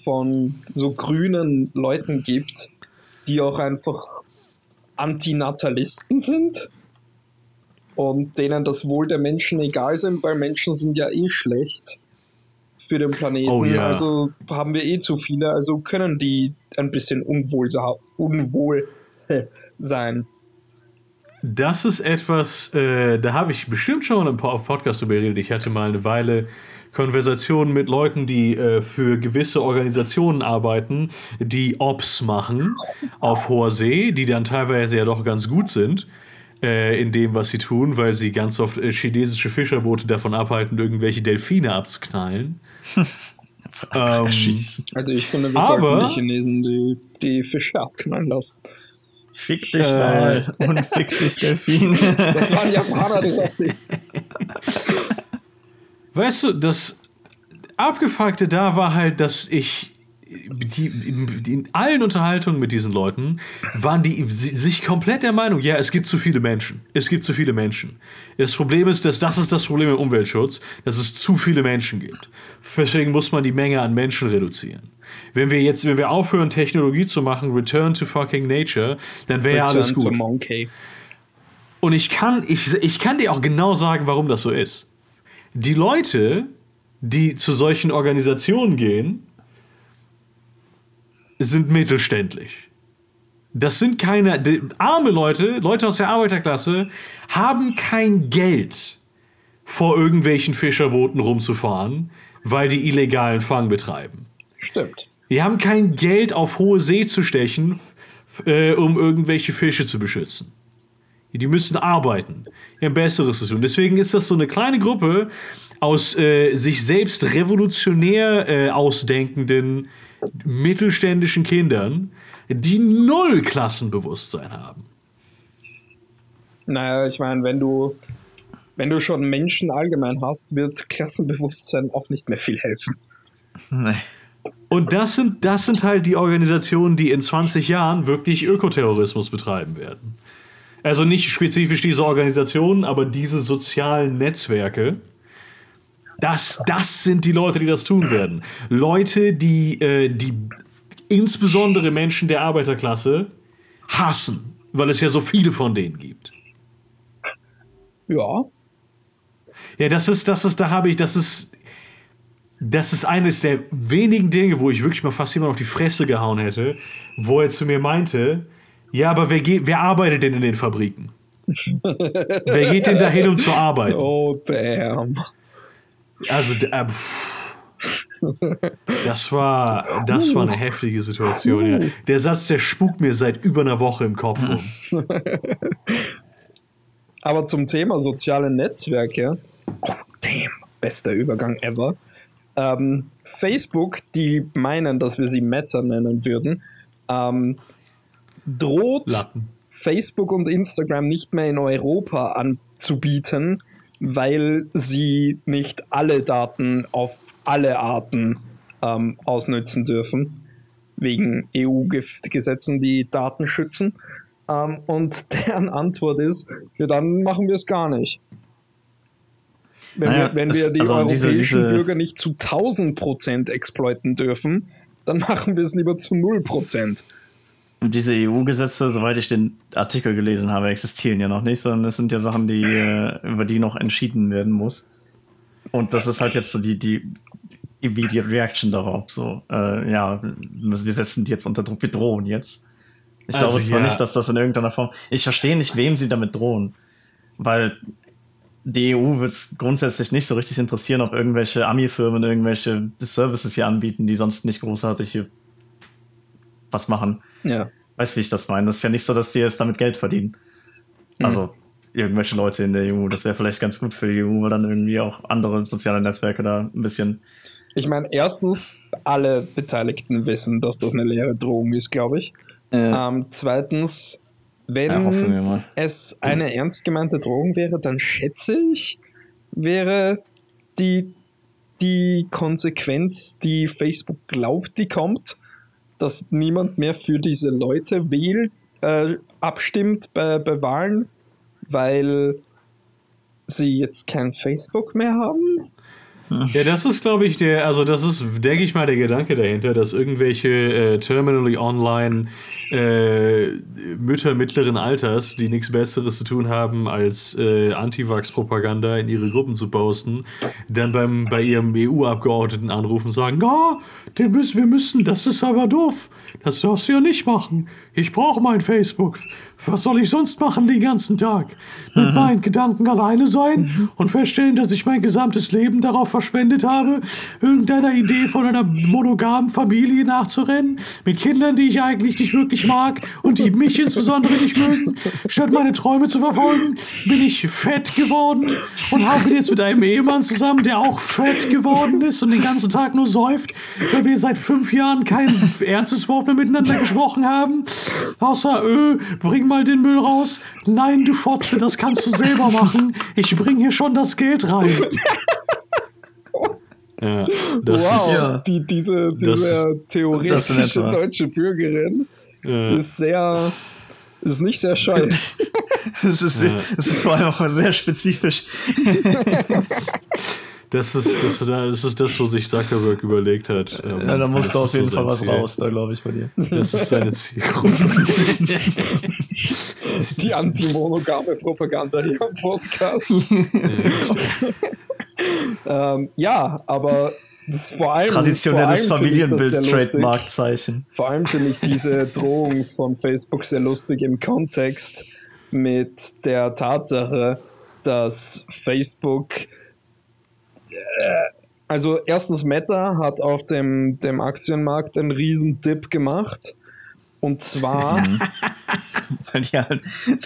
von so grünen Leuten gibt, die auch einfach Antinatalisten sind und denen das Wohl der Menschen egal sind, weil Menschen sind ja eh schlecht für den Planeten. Oh, yeah. Also haben wir eh zu viele, also können die ein bisschen unwohl, unwohl sein. Das ist etwas, äh, da habe ich bestimmt schon ein paar auf Podcast darüber geredet. Ich hatte mal eine Weile Konversationen mit Leuten, die äh, für gewisse Organisationen arbeiten, die Ops machen auf hoher See, die dann teilweise ja doch ganz gut sind äh, in dem, was sie tun, weil sie ganz oft äh, chinesische Fischerboote davon abhalten, irgendwelche Delfine abzuknallen. ähm, also ich finde, wir aber, sollten die Chinesen die, die Fische abknallen lassen. Fick dich äh, und fick dich Delfin. Das waren Japaner, die Rassisten. Weißt du, das Abgefuckte da war halt, dass ich die, in allen Unterhaltungen mit diesen Leuten waren die sich komplett der Meinung, ja, es gibt zu viele Menschen. Es gibt zu viele Menschen. Das Problem ist, dass das ist das Problem im Umweltschutz, dass es zu viele Menschen gibt. Deswegen muss man die Menge an Menschen reduzieren. Wenn wir jetzt, wenn wir aufhören, Technologie zu machen, return to fucking nature, dann wäre ja alles gut. Und ich kann, ich, ich kann dir auch genau sagen, warum das so ist. Die Leute, die zu solchen Organisationen gehen, sind mittelständlich. Das sind keine die, arme Leute, Leute aus der Arbeiterklasse, haben kein Geld, vor irgendwelchen Fischerbooten rumzufahren, weil die illegalen Fang betreiben. Stimmt. Die haben kein Geld auf hohe See zu stechen, äh, um irgendwelche Fische zu beschützen. Die müssen arbeiten. Haben Besseres zu tun. Deswegen ist das so eine kleine Gruppe aus äh, sich selbst revolutionär äh, ausdenkenden mittelständischen Kindern, die null Klassenbewusstsein haben. Naja, ich meine, wenn du, wenn du schon Menschen allgemein hast, wird Klassenbewusstsein auch nicht mehr viel helfen. Nee. Und das sind, das sind halt die Organisationen, die in 20 Jahren wirklich Ökoterrorismus betreiben werden. Also nicht spezifisch diese Organisationen, aber diese sozialen Netzwerke. Das, das sind die Leute, die das tun werden. Leute, die, äh, die insbesondere Menschen der Arbeiterklasse hassen, weil es ja so viele von denen gibt. Ja. Ja, das ist, das ist, da habe ich, das ist, das ist eines der wenigen Dinge, wo ich wirklich mal fast jemand auf die Fresse gehauen hätte, wo er zu mir meinte, ja, aber wer, geht, wer arbeitet denn in den Fabriken? wer geht denn dahin, um zu arbeiten? Oh, damn. Also, äh, das war, das war eine heftige Situation. Ja. Der Satz, der spukt mir seit über einer Woche im Kopf rum. Aber zum Thema soziale Netzwerke, oh, damn, bester Übergang ever. Ähm, Facebook, die meinen, dass wir sie Meta nennen würden, ähm, droht Lappen. Facebook und Instagram nicht mehr in Europa anzubieten, weil sie nicht alle Daten auf alle Arten ähm, ausnutzen dürfen, wegen EU-Gesetzen, die Daten schützen. Ähm, und deren Antwort ist, ja, dann machen wir es gar nicht. Wenn naja, wir, wenn wir die also europäischen diese, diese Bürger nicht zu 1000 Prozent exploiten dürfen, dann machen wir es lieber zu 0 Prozent. Und diese EU-Gesetze, soweit ich den Artikel gelesen habe, existieren ja noch nicht, sondern es sind ja Sachen, die, äh, über die noch entschieden werden muss. Und das ist halt jetzt so die, die immediate Reaction darauf. So, äh, ja, wir setzen die jetzt unter Druck, wir drohen jetzt. Ich also, glaube zwar ja. nicht, dass das in irgendeiner Form. Ich verstehe nicht, wem sie damit drohen. Weil die EU wird es grundsätzlich nicht so richtig interessieren, ob irgendwelche Ami-Firmen irgendwelche Services hier anbieten, die sonst nicht großartig hier was machen. Ja. Weißt du, wie ich das meine? Das ist ja nicht so, dass die jetzt damit Geld verdienen. Mhm. Also irgendwelche Leute in der EU. Das wäre vielleicht ganz gut für die EU, weil dann irgendwie auch andere soziale Netzwerke da ein bisschen. Ich meine, erstens, alle Beteiligten wissen, dass das eine leere Drohung ist, glaube ich. Äh. Ähm, zweitens, wenn ja, es eine ernst gemeinte Drohung wäre, dann schätze ich, wäre die, die Konsequenz, die Facebook glaubt, die kommt, dass niemand mehr für diese Leute wählt, äh, abstimmt bei, bei Wahlen, weil sie jetzt kein Facebook mehr haben. Ja, das ist, glaube ich, der, also das ist, denke ich mal, der Gedanke dahinter, dass irgendwelche äh, terminally online äh, Mütter mittleren Alters, die nichts Besseres zu tun haben, als äh, Antivax-Propaganda in ihre Gruppen zu posten, dann beim, bei ihrem EU-Abgeordneten anrufen und sagen, oh, den müssen wir müssen, das ist aber doof. Das darfst du ja nicht machen. Ich brauche mein Facebook. Was soll ich sonst machen den ganzen Tag? Mit mhm. meinen Gedanken alleine sein mhm. und feststellen, dass ich mein gesamtes Leben darauf verschwendet habe, irgendeiner Idee von einer monogamen Familie nachzurennen, mit Kindern, die ich eigentlich nicht wirklich mag und die mich insbesondere nicht mögen. Statt meine Träume zu verfolgen, bin ich fett geworden und habe jetzt mit einem Ehemann zusammen, der auch fett geworden ist und den ganzen Tag nur säuft, weil wir seit fünf Jahren kein ernstes Wort mehr miteinander gesprochen haben. Außer, öh, bring mal den Müll raus. Nein, du Fotze, das kannst du selber machen. Ich bring hier schon das Geld rein. Ja, wow, ist, ja. Die, diese, diese theoretische deutsche Bürgerin ja. ist sehr, ist nicht sehr scheu. Es ist, ja. ist vor allem auch sehr spezifisch. Das ist das, das ist das, wo sich Zuckerberg überlegt hat. Ähm, ja, da musst du auf jeden so Fall was Ziel. raus, da glaube ich bei dir. Das ist seine Zielgruppe. Die anti-monogame Propaganda hier im Podcast. ähm, ja, aber das vor allem. Traditionelles Familienbild, Trademark-Zeichen. Vor allem finde ich diese Drohung von Facebook sehr lustig im Kontext mit der Tatsache, dass Facebook also erstens Meta hat auf dem, dem Aktienmarkt einen riesen Dip gemacht. Und zwar. Weil die halt,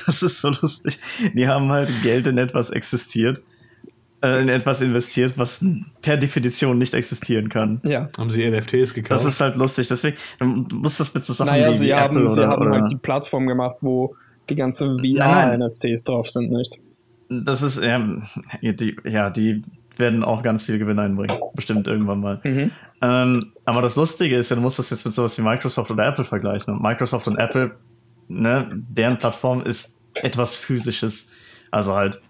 das ist so lustig. Die haben halt Geld in etwas existiert. äh, in etwas investiert, was per Definition nicht existieren kann. Ja. Haben sie NFTs gekauft? Das ist halt lustig. Deswegen, du musst das mit so Sachen naja, wie, sie wie haben, Apple sie oder, haben oder halt die Plattform gemacht, wo die ganzen. VR-NFTs drauf sind, nicht? Das ist, ähm, die, ja, die werden auch ganz viel Gewinn einbringen. Bestimmt irgendwann mal. Mhm. Ähm, aber das Lustige ist ja, du musst das jetzt mit sowas wie Microsoft oder Apple vergleichen. Und Microsoft und Apple, ne, deren Plattform ist etwas Physisches. Also halt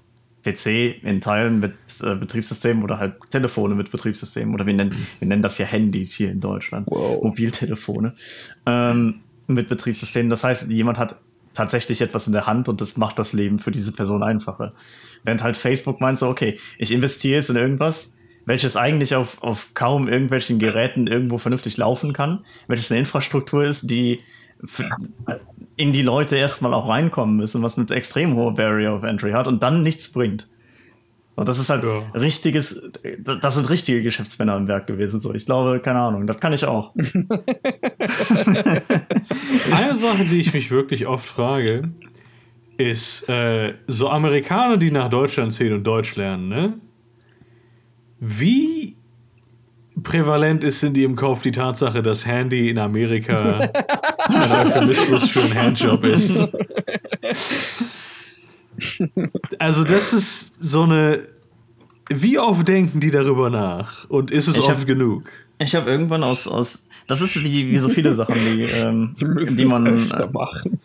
PC in Teilen mit äh, Betriebssystemen oder halt Telefone mit Betriebssystemen. Oder wir nennen, wir nennen das ja Handys hier in Deutschland. Wow. Mobiltelefone. Ähm, mit Betriebssystemen. Das heißt, jemand hat tatsächlich etwas in der Hand und das macht das Leben für diese Person einfacher. Während halt Facebook meint so, okay, ich investiere jetzt in irgendwas, welches eigentlich auf, auf kaum irgendwelchen Geräten irgendwo vernünftig laufen kann, welches eine Infrastruktur ist, die in die Leute erstmal auch reinkommen müssen, was eine extrem hohe Barrier of Entry hat und dann nichts bringt. Und das ist halt Ja. richtiges, das sind richtige Geschäftsmänner am Werk gewesen. So, ich glaube, keine Ahnung, das kann ich auch. Eine Sache, die ich mich wirklich oft frage, ist äh, so Amerikaner, die nach Deutschland ziehen und Deutsch lernen, ne? Wie prävalent ist in ihrem Kopf die Tatsache, dass Handy in Amerika ein Euphemismus für einen Handjob ist? Also das ist so eine... Wie oft denken die darüber nach? Und ist es Ich hab- oft genug? Ich habe irgendwann aus, aus, das ist wie, wie so viele Sachen, die, ähm, Die man, öfter äh, machen.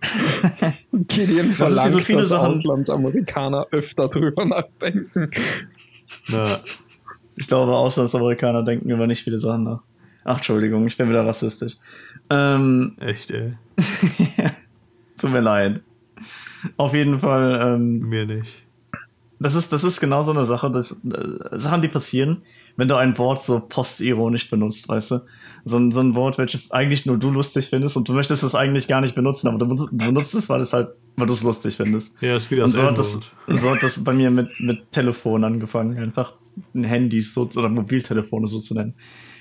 Gideon wie verlangt, so viele dass Sachen- Auslandsamerikaner öfter drüber nachdenken. Na, ich glaube, Auslandsamerikaner denken über nicht viele Sachen nach. Ach, Entschuldigung, ich bin wieder rassistisch. Ähm, echt, ey. tut mir leid. Auf jeden Fall, ähm, Mir nicht. das ist, das ist genau so eine Sache, das, äh, Sachen, die passieren, wenn du ein Wort so postironisch benutzt, weißt du? So, ein- so ein Wort, welches eigentlich nur du lustig findest und du möchtest es eigentlich gar nicht benutzen, aber du benutzt, du benutzt es, weil es halt, weil du es lustig findest. Ja, ist wie Und das so hat, das, so hat das bei mir mit, mit Telefon angefangen, einfach Handys so, oder Mobiltelefone so zu nennen.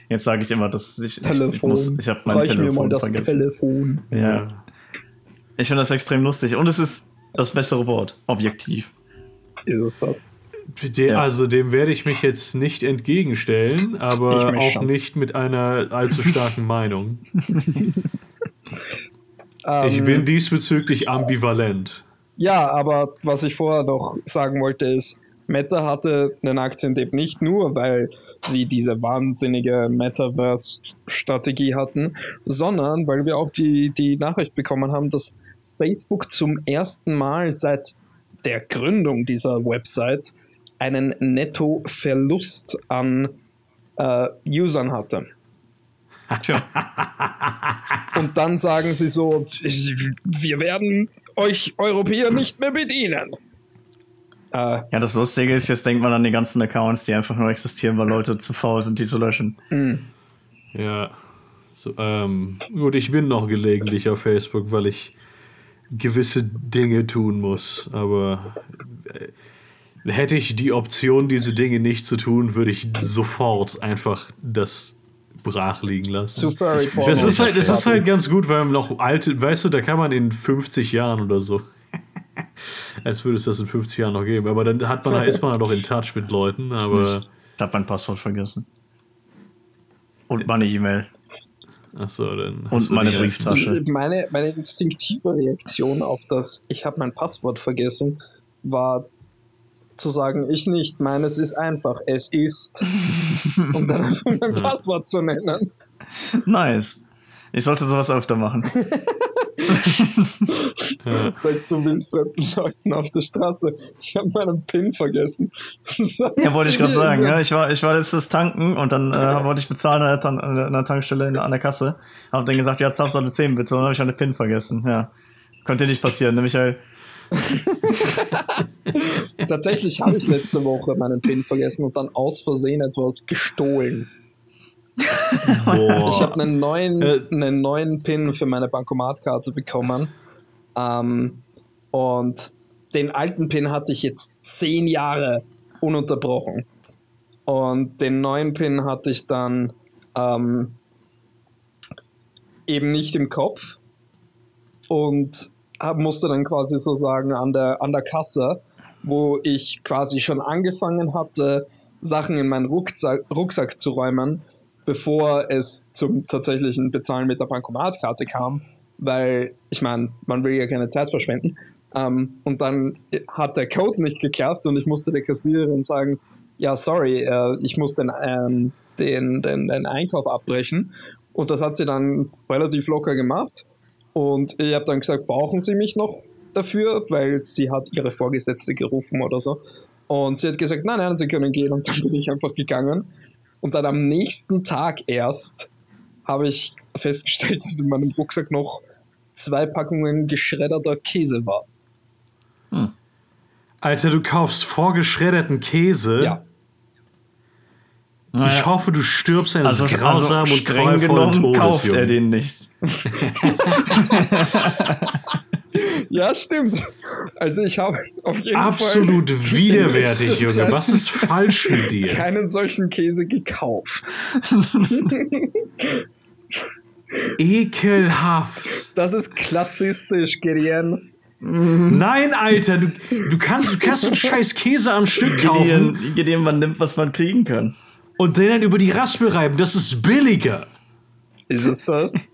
Jetzt sage ich immer, dass ich, ich, ich, Telefon. muss, ich habe mein Reich mir mal Telefon das vergessen. Telefon. Ja. Ich finde das extrem lustig und es ist das bessere Wort, objektiv. Ist es das? De, Ja. Also dem werde ich mich jetzt nicht entgegenstellen, Ich aber auch schon. nicht mit einer allzu starken Meinung. Ich Ähm, bin diesbezüglich ambivalent. Ja, aber was ich vorher noch sagen wollte ist, Meta hatte einen Aktiendip nicht nur, weil sie diese wahnsinnige Metaverse-Strategie hatten, sondern weil wir auch die, die Nachricht bekommen haben, dass Facebook zum ersten Mal seit der Gründung dieser Website einen Nettoverlust an äh, Usern hatte. Tja. Und dann sagen sie so, wir werden euch Europäer nicht mehr bedienen. Äh, Ja, das Lustige ist, jetzt denkt man an die ganzen Accounts, die einfach nur existieren, weil Leute zu faul sind, die zu löschen. Ja. So, ähm, gut, ich bin noch gelegentlich auf Facebook, weil ich gewisse Dinge tun muss. Aber äh, hätte ich die Option, diese Dinge nicht zu tun, würde ich sofort einfach das brach liegen lassen. zu Furry. Das ist, halt, das ist halt ganz gut, weil noch alte, weißt du, da kann man in 50 Jahren oder so. Als würde es das in 50 Jahren noch geben. Aber dann hat man, ist man halt noch in Touch mit Leuten, aber. Ich habe mein Passwort vergessen. Und meine E-Mail. Achso, dann. Und hast du meine Brieftasche. meine, meine instinktive Reaktion auf das, ich habe mein Passwort vergessen, war zu sagen, ich nicht, meines ist einfach, es ist. um dann einfach mein Passwort zu nennen. Nice. Ich sollte sowas öfter machen. Sagst zu wildfremden Leuten auf der Straße, ich habe meinen PIN vergessen. Ja, wollte ich gerade sagen. Ja, ich war, ich war letztes tanken und dann äh, wollte ich bezahlen an der, Tan an der- an der Tankstelle in, an der Kasse. Hab dann gesagt, ja, zahlst du eine 10 bitte. Und dann habe ich eine PIN vergessen. Ja. Könnte nicht passieren, ne, Michael? Tatsächlich habe ich letzte Woche meinen PIN vergessen und dann aus Versehen etwas gestohlen. Boah. Ich habe einen neuen, Äh. einen neuen PIN für meine Bankomatkarte bekommen. Ähm, und den alten PIN hatte ich jetzt zehn Jahre ununterbrochen. Und den neuen PIN hatte ich dann ähm, eben nicht im Kopf und hab, musste dann quasi so sagen an der, an der Kasse, wo ich quasi schon angefangen hatte, Sachen in meinen Rucksack, Rucksack zu räumen, bevor es zum tatsächlichen Bezahlen mit der Bankomatkarte kam, weil ich meine, man will ja keine Zeit verschwenden. Ähm, und dann hat der Code nicht geklappt und ich musste der Kassiererin sagen, ja, sorry, äh, ich muss den, ähm, den, den, den Einkauf abbrechen. Und das hat sie dann relativ locker gemacht. Und ich habe dann gesagt, brauchen Sie mich noch dafür? Weil sie hat ihre Vorgesetzte gerufen oder so. Und sie hat gesagt, nein, nein, Sie können gehen. Und dann bin ich einfach gegangen. Und dann am nächsten Tag erst habe ich festgestellt, dass in meinem Rucksack noch zwei Packungen geschredderter Käse war. Hm. Alter, du kaufst vorgeschredderten Käse? Ja. Ich hoffe, du stirbst eines also, grausamen also und qualvollen Todes, kauft er den nicht. ja, stimmt. Also ich habe auf jeden Absolut Fall widerwärtig, Junge. Was ist falsch mit dir? Keinen solchen Käse gekauft. Ekelhaft. Das ist klassistisch, Gideon. Nein, Alter, du, du, kannst, du kannst einen scheiß Käse am Stück kaufen. Gideon, man nimmt, was man kriegen kann. Und den dann über die Raspel reiben, das ist billiger. Ist es das?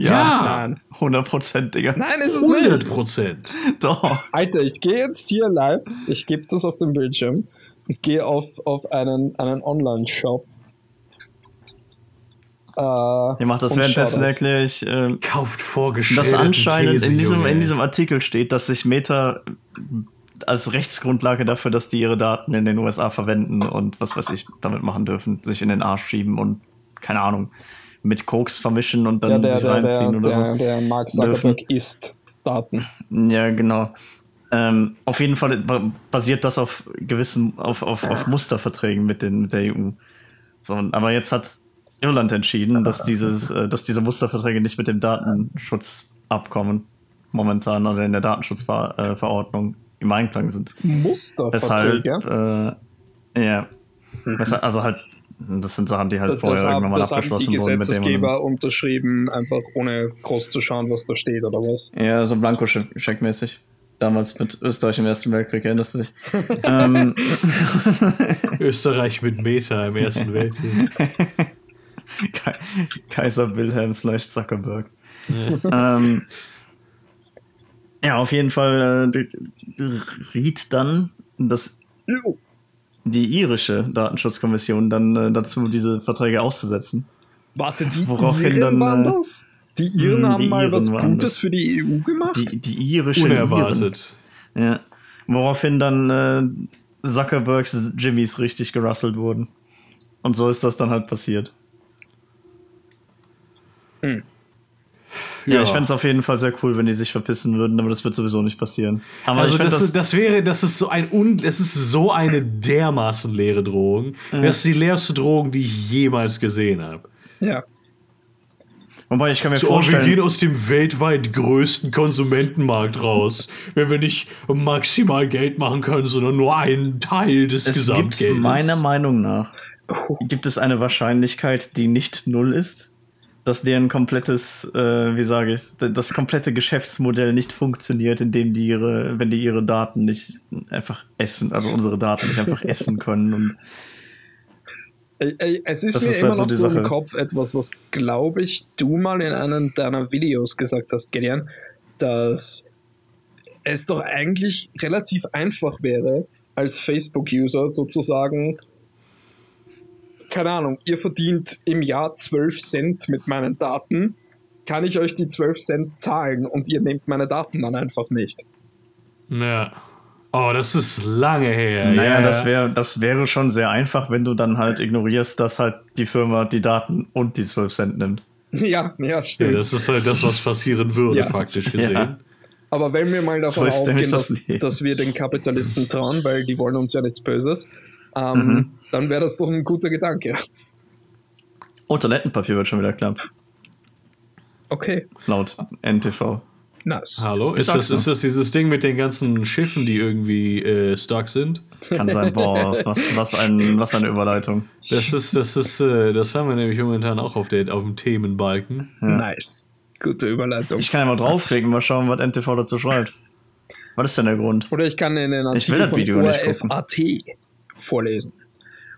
Ja, ja. Nein. 100 Prozent, Digga. Nein, ist es 100 nicht. Prozent. Doch. Alter, ich gehe jetzt hier live, ich gebe das auf dem Bildschirm und gehe auf, auf einen, einen Online-Shop. Äh, Ihr macht das währenddessen erkläre ich. Äh, Kauft vorgeschrieben. Dass anscheinend Käse, in, diesem, in diesem Artikel steht, dass sich Meta als Rechtsgrundlage dafür, dass die ihre Daten in den USA verwenden und was weiß ich damit machen dürfen, sich in den Arsch schieben und keine Ahnung mit Koks vermischen und dann ja, der, sich reinziehen der, oder der, so. Der Mark Zuckerberg dürfen. isst Daten. Ja, genau. Ähm, auf jeden Fall basiert das auf gewissen, auf, auf, auf Musterverträgen mit, den, mit der EU. So, aber jetzt hat Irland entschieden, dass dieses, äh, dass diese Musterverträge nicht mit dem Datenschutzabkommen momentan oder in der Datenschutzverordnung im Einklang sind. Musterverträge? Weshalb, äh, ja. Mhm. Also halt das sind Sachen, die halt das, vorher das irgendwann mal abgeschlossen wurden. Das haben die Gesetzgeber unterschrieben, einfach ohne groß zu schauen, was da steht, oder was? Ja, so Blanko-Check-mäßig. Damals mit Österreich im Ersten Weltkrieg, erinnerst du dich? ähm. Österreich mit Meta im Ersten Weltkrieg. Kaiser Wilhelm slash Zuckerberg. Ja. ähm, ja, auf jeden Fall äh, riet dann das die irische Datenschutzkommission dann äh, dazu, diese Verträge auszusetzen. Warte, die Woraufhin Iren dann, waren äh, das? Die Iren haben die mal Iren was Gutes das. für die EU gemacht? Die, die irische Unerwartet. Iren. Ja. Woraufhin dann äh, Zuckerbergs Jimmys richtig gerustelt wurden. Und so ist das dann halt passiert. Hm. Ja, ja, ich fände es auf jeden Fall sehr cool, wenn die sich verpissen würden, aber das wird sowieso nicht passieren. Aber also das, das, das, wäre, das ist so ein un, das ist so eine dermaßen leere Drohung. Ja. Das ist die leerste Drohung, die ich jemals gesehen habe. Ja. Wobei ich kann mir so, vorstellen. wir gehen aus dem weltweit größten Konsumentenmarkt raus, wenn wir nicht maximal Geld machen können, sondern nur einen Teil des es Gesamtgeldes. Gibt meiner Meinung nach gibt es eine Wahrscheinlichkeit, die nicht null ist dass deren komplettes, äh, wie sage ich, das komplette Geschäftsmodell nicht funktioniert, indem die ihre, wenn die ihre Daten nicht einfach essen, also unsere Daten nicht einfach essen können und es ist mir ist immer halt noch so, so im Kopf etwas, was glaube ich du mal in einem deiner Videos gesagt hast, Gideon, dass es doch eigentlich relativ einfach wäre, als Facebook-User sozusagen keine Ahnung, ihr verdient im Jahr 12 Cent mit meinen Daten, kann ich euch die 12 Cent zahlen und ihr nehmt meine Daten dann einfach nicht. Ja. Oh, das ist lange her. Naja, yeah. das, wär, das wäre schon sehr einfach, wenn du dann halt ignorierst, dass halt die Firma die Daten und die 12 Cent nimmt. Ja, ja, stimmt. Ja, das ist halt das, was passieren würde, ja. faktisch gesehen. Ja. Aber wenn wir mal davon so ausgehen, dass, dass wir den Kapitalisten trauen, weil die wollen uns ja nichts Böses, ähm, mhm. dann wäre das doch ein guter Gedanke. Oh, Toilettenpapier wird schon wieder knapp. Okay. Laut NTV. Nice. Hallo? Ist das, ist das dieses Ding mit den ganzen Schiffen, die irgendwie äh, stark sind? Kann sein, boah, was, was, ein, was eine Überleitung. Das ist, das ist, äh, das haben wir nämlich momentan auch auf, der, auf dem Themenbalken. Ja. Nice. Gute Überleitung. Ich kann ja mal draufklicken, mal schauen, was NTV dazu schreibt. Was ist denn der Grund? Oder ich kann in den Artikel von ORF.at vorlesen.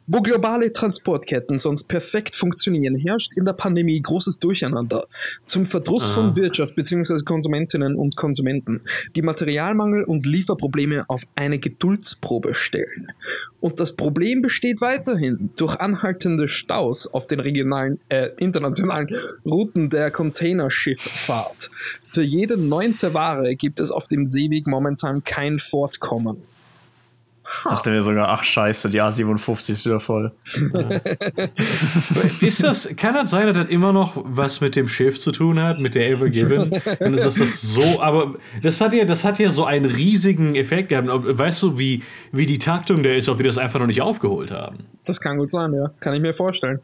Wo globale Transportketten sonst perfekt funktionieren, herrscht in der Pandemie großes Durcheinander. Zum Verdruss ah. von Wirtschaft bzw. Konsumentinnen und Konsumenten, die Materialmangel und Lieferprobleme auf eine Geduldsprobe stellen. Und das Problem besteht weiterhin durch anhaltende Staus auf den regionalen, äh, internationalen Routen der Containerschifffahrt. Für jede neunte Ware gibt es auf dem Seeweg momentan kein Fortkommen. Dachte mir sogar, ach scheiße, die A57 ist wieder voll. Ja. ist das, kann das sein, dass das immer noch was mit dem Schiff zu tun hat, mit der Ever Given? Dann ist das, das so, aber das hat ja, das hat ja so einen riesigen Effekt gehabt. Weißt du, wie, wie die Taktung da ist, ob die das einfach noch nicht aufgeholt haben? Das kann gut sein, ja. Kann ich mir vorstellen.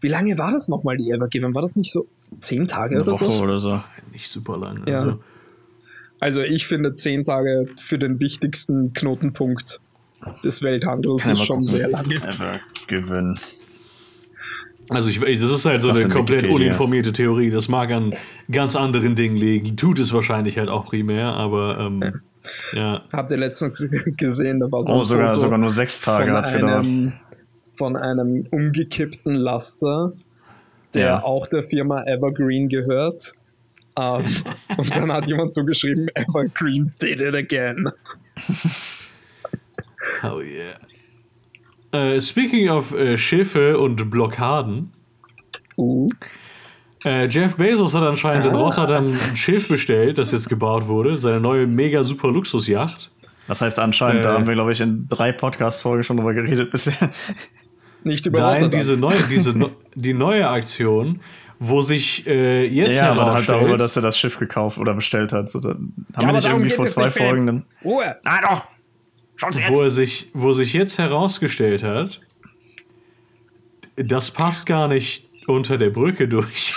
Wie lange war das nochmal, die Ever Given? War das nicht so zehn Tage Eine oder Woche so? oder so? Nicht super lang. Ja. Also. Also ich finde zehn Tage für den wichtigsten Knotenpunkt des Welthandels ist schon sehr lange. Gewinnen. Also ich, das ist halt so eine komplett Wikipedia. uninformierte Theorie. Das mag an ganz anderen Dingen liegen. Tut es wahrscheinlich halt auch primär, aber ähm, ja. Habt ihr letztens gesehen, da war so oh, ein sogar, Foto sogar nur sechs Tage von einem, von einem umgekippten Laster, der ja. auch der Firma Evergreen gehört. Um, und dann hat jemand so geschrieben, Evergreen did it again. Hell yeah. Uh, speaking of uh, Schiffe und Blockaden. Uh. Uh, Jeff Bezos hat anscheinend ah. in Rotterdam ein Schiff bestellt, das jetzt gebaut wurde, seine neue mega super Luxusjacht. Das heißt anscheinend, da haben wir, glaube ich, in drei Podcast-Folgen schon drüber geredet bisher. Nicht über Nein, Rotterdam. diese neue, diese, die neue Aktion wo sich äh, jetzt ja, aber halt darüber, dass er das Schiff gekauft oder bestellt hat. So, haben ja, wir nicht irgendwie vor zwei Folgen dann. Ruhe! Nein, doch! Schaut's jetzt! Wo, er sich, wo sich jetzt herausgestellt hat, das passt gar nicht unter der Brücke durch,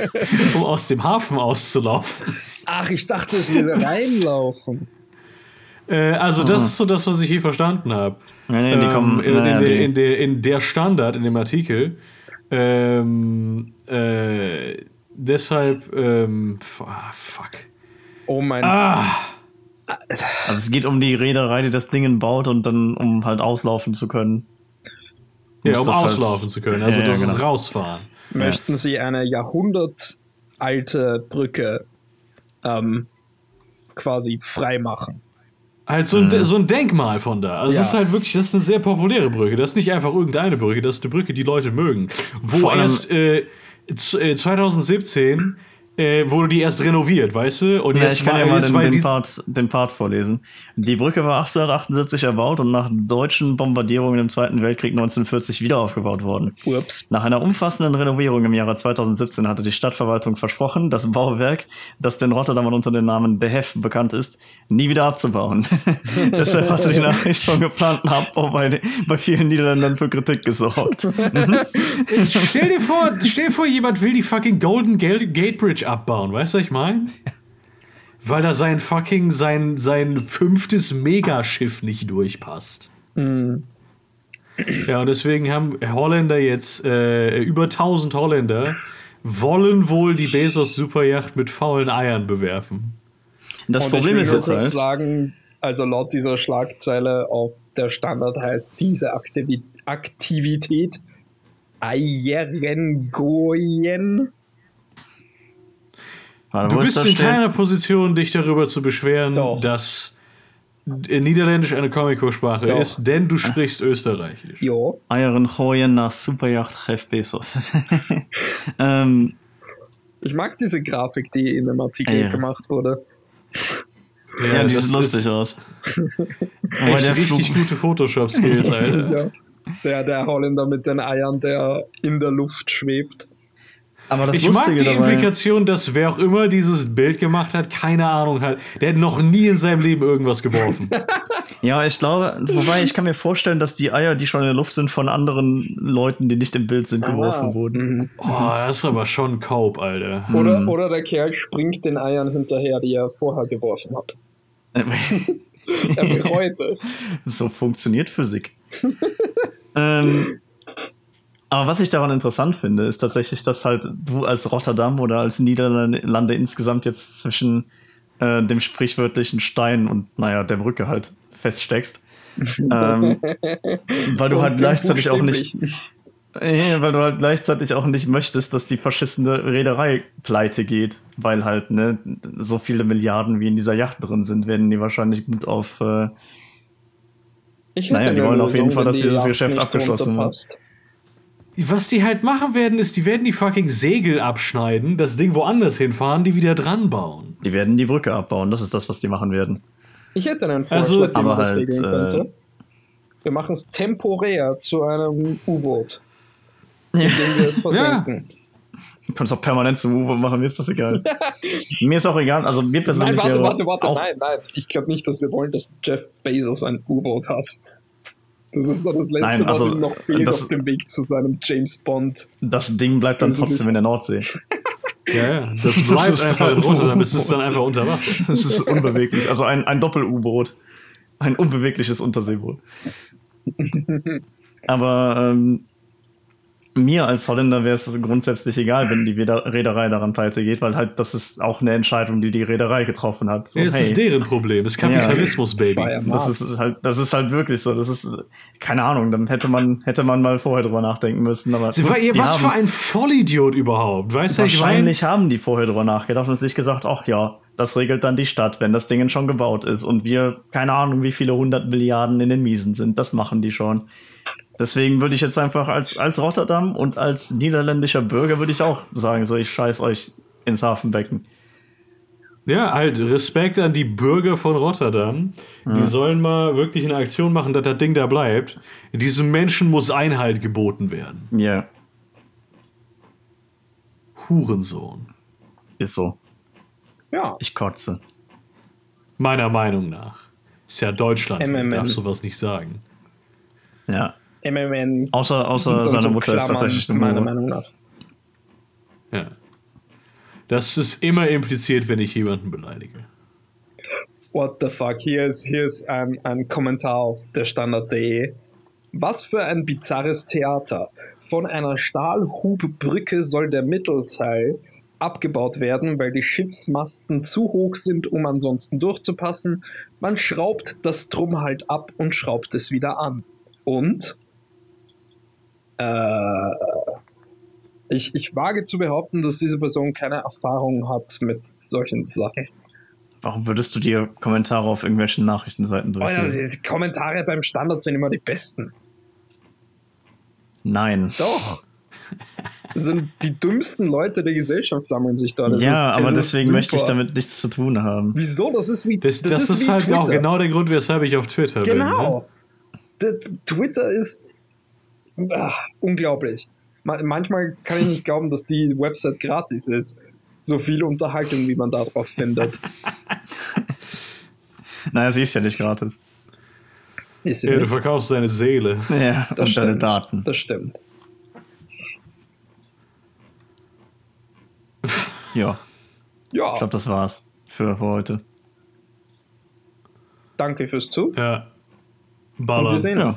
um aus dem Hafen auszulaufen. Ach, ich dachte, es würde reinlaufen. Äh, also, das ist so das, was ich hier verstanden habe. Nee, nee, die kommen, ähm, in, in, der, in, der, in der Standard, in dem Artikel, ähm, äh, deshalb, ähm, ah, fuck. Oh mein. Ah. Also es geht um die Reederei, die das Ding baut und dann um halt auslaufen zu können. Ja, um halt auslaufen halt, zu können, also ja, das ja, genau. ist rausfahren. Möchten ja. Sie eine jahrhundertalte Brücke ähm, quasi freimachen? Halt so ein, mhm. so ein Denkmal von da. Also, ja. das ist halt wirklich, das ist eine sehr populäre Brücke. Das ist nicht einfach irgendeine Brücke, das ist eine Brücke, die Leute mögen. Wo erst äh, 2017 äh, wurde die erst renoviert, weißt du? Und ja, jetzt ich kann ja mal den, den, Part, den Part vorlesen. Die Brücke war 1878 erbaut und nach deutschen Bombardierungen im Zweiten Weltkrieg 1940 wieder aufgebaut worden. Ups. Nach einer umfassenden Renovierung im Jahre 2017 hatte die Stadtverwaltung versprochen, das Bauwerk, das den Rotterdamern unter dem Namen De Hef bekannt ist, nie wieder abzubauen. Deshalb hatte die Nachricht vom geplanten Abbau bei, bei vielen Niederländern für Kritik gesorgt. stell, dir vor, stell dir vor, jemand will die fucking Golden Gate Bridge abbauen, weißt du, was ich meine? Weil da sein fucking, sein, sein fünftes Megaschiff nicht durchpasst. Mhm. Ja, und deswegen haben Holländer jetzt, äh, über 1000 Holländer, wollen wohl die Bezos Superjacht mit faulen Eiern bewerfen. Das und Problem ist jetzt halt, sagen, also laut dieser Schlagzeile auf der Standard heißt diese Aktivi Aktivität Eierengoyen du bist in keiner Position, dich darüber zu beschweren, Doch. dass Niederländisch eine Comic-Sprache ist, denn du sprichst Österreichisch. Jo. Eieren gooien nach Superjacht Jeff Bezos. ähm, ich mag diese Grafik, die in dem Artikel ja. gemacht wurde. Ja, ja die sieht lustig aus. Aber der richtig Flug gute Photoshop-Skills, Alter. ja. Der, der Holländer mit den Eiern, der in der Luft schwebt. Aber das ich Lustige mag die dabei, Implikation, dass wer auch immer dieses Bild gemacht hat, keine Ahnung hat. Der hat noch nie in seinem Leben irgendwas geworfen. ja, ich glaube, wobei ich kann mir vorstellen, dass die Eier, die schon in der Luft sind, von anderen Leuten, die nicht im Bild sind, geworfen ah. wurden. Mhm. Oh, das ist aber schon Cope, Alter. Oder, mhm. oder der Kerl springt den Eiern hinterher, die er vorher geworfen hat. er bereut es. So funktioniert Physik. ähm, aber was ich daran interessant finde, ist tatsächlich, dass halt du als Rotterdam oder als Niederlande insgesamt jetzt zwischen äh, dem sprichwörtlichen Stein und naja, der Brücke halt feststeckst. ähm, weil du und halt gleichzeitig auch nicht. Ja, weil du halt gleichzeitig auch nicht möchtest, dass die verschissene Reederei pleite geht, weil halt, ne, so viele Milliarden wie in dieser Yacht drin sind, werden die wahrscheinlich gut auf. Äh, ich naja, die wollen auf jeden Fall, dass dieses Geschäft abgeschlossen wird. Was die halt machen werden, ist, die werden die fucking Segel abschneiden, das Ding woanders hinfahren, die wieder dran bauen. Die werden die Brücke abbauen, das ist das, was die machen werden. Ich hätte einen Vorschlag, also, wie man das halt, regeln könnte. Äh, wir machen es temporär zu einem U-Boot, indem wir es versenken. Ja. Du kannst auch permanent zum U-Boot machen, mir ist das egal. mir ist auch egal, also mir persönlich. Nein, warte, warte, warte, nein, nein. Ich glaube nicht, dass wir wollen, dass Jeff Bezos ein U-Boot hat. Das ist so das Letzte, Nein, also, was ihm noch fehlt das, auf dem Weg zu seinem James Bond. Das Ding bleibt dann trotzdem in der Nordsee. Ja, ja. Das bleibt einfach in Rotterdam, es ist dann einfach unter Wasser. Das ist unbeweglich. Also ein, ein Doppel-U-Boot. Ein unbewegliches Unterseeboot. Aber ähm, mir als Holländer wäre es grundsätzlich egal, wenn die Reederei daran pleite geht, weil halt das ist auch eine Entscheidung, die die Reederei getroffen hat. So, ja, es hey, ist deren Problem, das ist Kapitalismus, ja, Baby. Das ist halt, das ist halt wirklich so. Das ist keine Ahnung. Dann hätte man hätte man mal vorher drüber nachdenken müssen. Aber Sie, gut, was haben, für ein Vollidiot überhaupt, weißt du? Wahrscheinlich ich haben die vorher drüber nachgedacht und sich gesagt, ach ja, das regelt dann die Stadt, wenn das Ding schon gebaut ist und wir keine Ahnung, wie viele hundert Milliarden in den Miesen sind. Das machen die schon. Deswegen würde ich jetzt einfach als, als Rotterdam und als niederländischer Bürger würde ich auch sagen, so ich scheiß euch ins Hafenbecken. Ja, halt Respekt an die Bürger von Rotterdam. Ja. Die sollen mal wirklich eine Aktion machen, dass das Ding da bleibt. Diesem Menschen muss Einhalt geboten werden. Ja. Hurensohn. Ist so. Ja. Ich kotze. Meiner Meinung nach. Ist ja Deutschland, MMM. darfst du was nicht sagen. Ja. MMN. Außer, außer seine so Mutter Klammern, ist tatsächlich eine meiner Meinung nach. Ja. Das ist immer impliziert, wenn ich jemanden beleidige. What the fuck? Hier ist, hier ist ein, ein Kommentar auf der Standard.de. Was für ein bizarres Theater. Von einer Stahlhubbrücke soll der Mittelteil abgebaut werden, weil die Schiffsmasten zu hoch sind, um ansonsten durchzupassen. Man schraubt das Drum halt ab und schraubt es wieder an. Und äh, ich, ich wage zu behaupten, dass diese Person keine Erfahrung hat mit solchen Sachen. Warum würdest du dir Kommentare auf irgendwelchen Nachrichtenseiten durchlesen? Oh ja, die Kommentare beim Standard sind immer die besten. Nein. Doch. Das sind die dümmsten Leute der Gesellschaft sammeln sich da. Das ja, ist, aber deswegen möchte ich damit nichts zu tun haben. Wieso? Das ist wie Das, das, das ist, ist halt Twitter. auch genau der Grund, weshalb ich auf Twitter genau. bin. Genau. Ne? Twitter ist ach, unglaublich. Manchmal kann ich nicht glauben, dass die Website gratis ist. So viel Unterhaltung, wie man da drauf findet. naja, sie ist ja nicht gratis. Ist sie ja, nicht. du verkaufst deine Seele. Ja, das und stimmt. deine Daten. Das stimmt. Ja. Ja. Ich glaube, das war's für, für heute. Danke fürs Zuhören. Ja. Ballern. Und wir sehen ja.